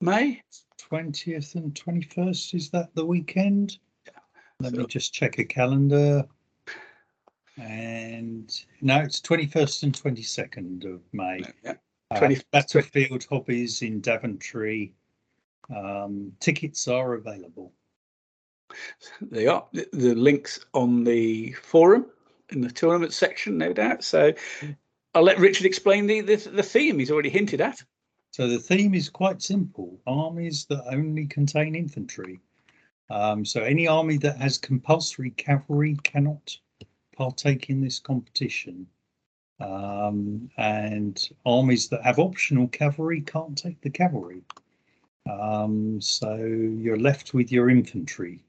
May. 20th and 21st, is that the weekend? Yeah. Let So- me just check a calendar. And no, it's 21st and 22nd of May. Yeah. Uh, 20 Battlefield Hobbies in Daventry. Um, tickets are available. They are the, the links on the forum in the tournament section, no doubt. So I'll let Richard explain the, the the theme he's already hinted at. So the theme is quite simple armies that only contain infantry. Um, so any army that has compulsory cavalry cannot partake in this competition. Um, and armies that have optional cavalry can't take the cavalry. Um, so you're left with your infantry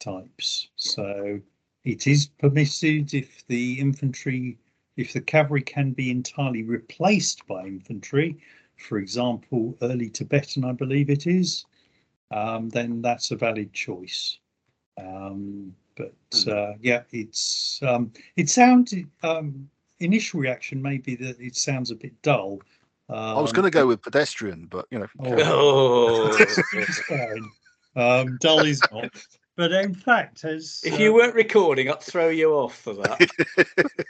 types. So it is permitted if the infantry, if the cavalry can be entirely replaced by infantry, for example, early Tibetan, I believe it is, um, then that's a valid choice. Um, but uh, yeah, it's um, it sounded um, initial reaction may be that it sounds a bit dull. Um, I was going to go with pedestrian, but you know, Oh, it's fine. Um, dull is not. But in fact, as if you uh, weren't recording, I'd throw you off for that.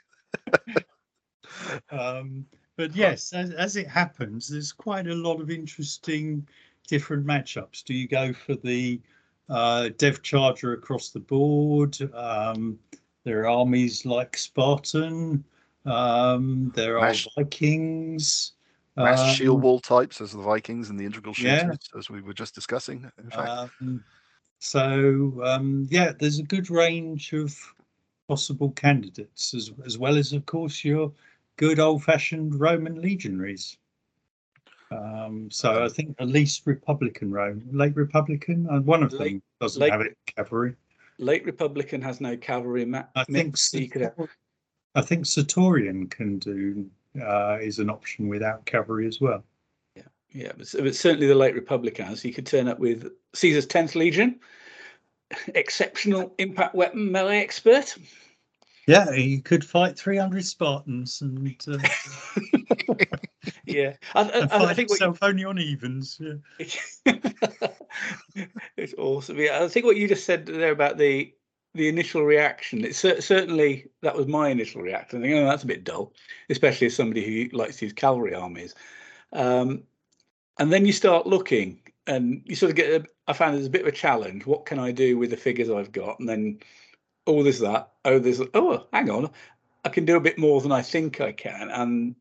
Um, but yes, as, as it happens, there's quite a lot of interesting different matchups. Do you go for the uh, Dev Charger across the board? Um, there are armies like Spartan. Um, there are Mash- Vikings. mass um, shield wall types as the Vikings and the integral yeah. shooters, as we were just discussing. In fact, Um, so um, yeah, there's a good range of possible candidates, as as well as of course your good old-fashioned Roman legionaries. Um, so I think at least Republican Rome, late Republican, and one of Late- them doesn't late- have it cavalry. Late Republican has no cavalry ma- I think mix. You could have, Sator- I think Sertorian can do uh, is an option without cavalry as well. yeah, but, but certainly the late Republican has. You could turn up with Caesar's 10th Legion, exceptional impact weapon melee expert. Yeah, you could fight 300 Spartans and, uh, Yeah, I, I, and I, think what you only on evens. Yeah. it's awesome. Yeah, I think what you just said there about the the initial reaction. It's cer- certainly that was my initial reaction. I think, oh, that's a bit dull, especially as somebody who likes to use cavalry armies. Um, and then you start looking, and you sort of get. A, I found there's a bit of a challenge. What can I do with the figures I've got? And then, oh, there's that. Oh, there's. Oh, hang on. I can do a bit more than I think I can, and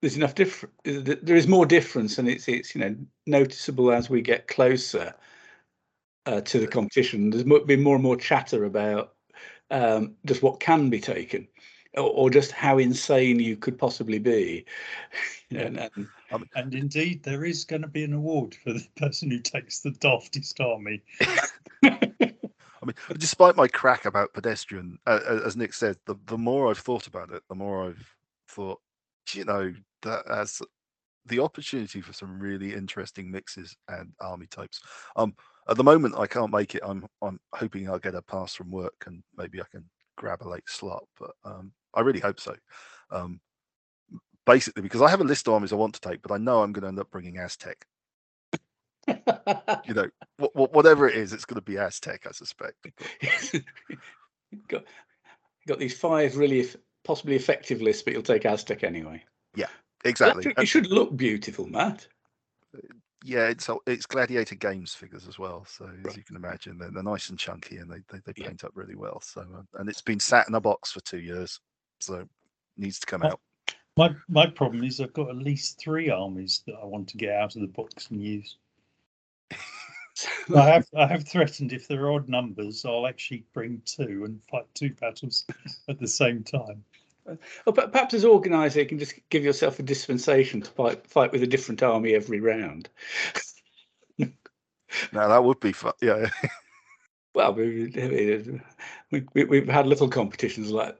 there's enough different. There is more difference, and it's it's you know noticeable as we get closer uh, to the competition. There's mo- been more and more chatter about um, just what can be taken, or, or just how insane you could possibly be. And, and And indeed, there is going to be an award for the person who takes the daftest army. I mean, despite my crack about pedestrian, uh, uh, as Nick said, the, the more I've thought about it, the more I've thought, you know, that has the opportunity for some really interesting mixes and army types. Um, at the moment, I can't make it. I'm I'm hoping I'll get a pass from work and maybe I can grab a late slot, but um, I really hope so. Um, basically, because I have a list of armies I want to take, but I know I'm going to end up bringing Aztec. You know, wh- wh- whatever it is, it's going to be Aztec, I suspect. Got got these five really eff- possibly effective lists, but you'll take Aztec anyway. Yeah, exactly. It And- should look beautiful, Matt. Yeah, it's it's Gladiator Games figures as well. So as you can imagine, they're, they're nice and chunky and they they, they Yeah. paint up really well. So uh, and it's been sat in a box for two years, so needs to come Oh. out. My my problem is I've got at least three armies that I want to get out of the box and use. I have I have threatened if there are odd numbers, I'll actually bring two and fight two battles at the same time. Or per- perhaps as organizer, you can just give yourself a dispensation to fight fight with a different army every round. Now that would be fun. Yeah, Well, we, we, we, we've had little competitions like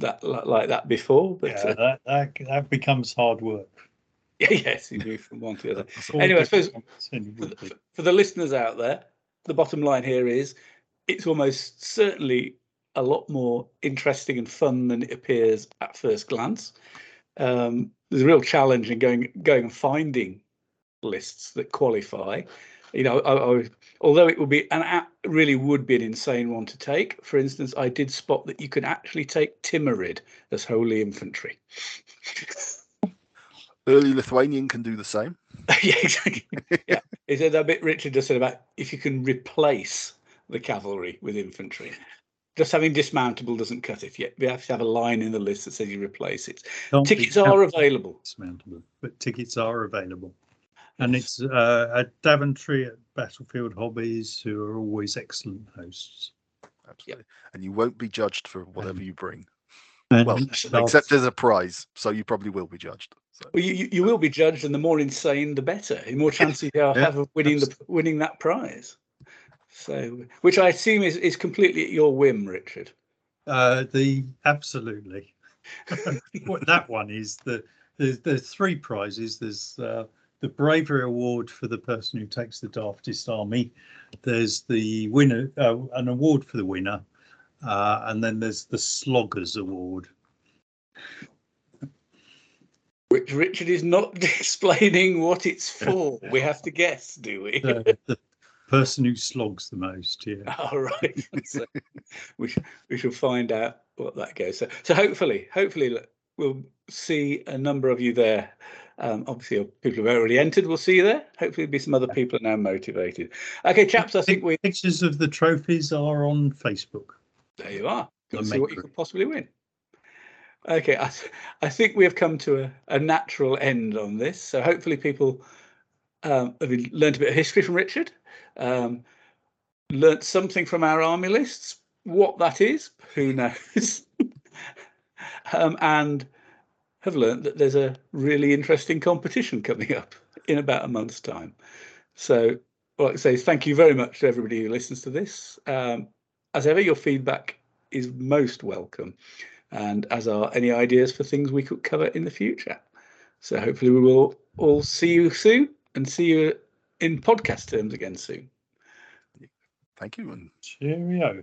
that like that before, but yeah, uh, that, that that becomes hard work. yeah, yes, you move from one to the other. Anyway, I suppose different than it For the, for the listeners out there, the bottom line here is it's almost certainly a lot more interesting and fun than it appears at first glance. Um, there's a real challenge in going going and finding lists that qualify. You know, I, I, although it would be an app really would be an insane one to take. For instance, I did spot that you can actually take Timurid as wholly infantry. Early Lithuanian can do the same. yeah, exactly. Yeah, he said that bit Richard just said about if you can replace the cavalry with infantry. Just having dismountable doesn't cut it yet. We have to have a line in the list that says you replace it. Can't Tickets are available. dismountable, but tickets are available. And it's uh, at Daventry at Battlefield Hobbies, who are always excellent hosts. Absolutely. And you won't be judged for whatever you bring. Well, except as a prize, so you probably will be judged. So Well, you, you- you will be judged, and the more insane, the better. The more chances you Yeah, have of winning the winning that prize. So, which I assume is, is completely at your whim, Richard. Uh, the absolutely. what that one is the there's there's three prizes. There's uh, the bravery award for the person who takes the daftest army. There's the winner, uh, an award for the winner, uh, and then there's the sloggers award. Which Richard is not explaining what it's for. We have to guess, do we? The, the person who slogs the most. Yeah. All right. So we sh- we shall find out what that goes. So, so hopefully, hopefully look, we'll see a number of you there. Um, obviously, people who've already entered will see you there. Hopefully, there'll be some other people now motivated. Okay, chaps. I think we Pictures of the trophies are on Facebook. there you are. See what you could possibly win. Okay, I, th- I think we have come to a, a natural end on this. So hopefully, people um, have learned a bit of history from Richard, um, learnt something from our army lists. What that is, who knows? um, and have learnt that there's a really interesting competition coming up in about a month's time. So, like I say, thank you very much to everybody who listens to this. Um, as ever, your feedback is most welcome, and as are any ideas for things we could cover in the future. So, hopefully, we will all see you soon and see you in podcast terms again soon. thank you and Cheerio.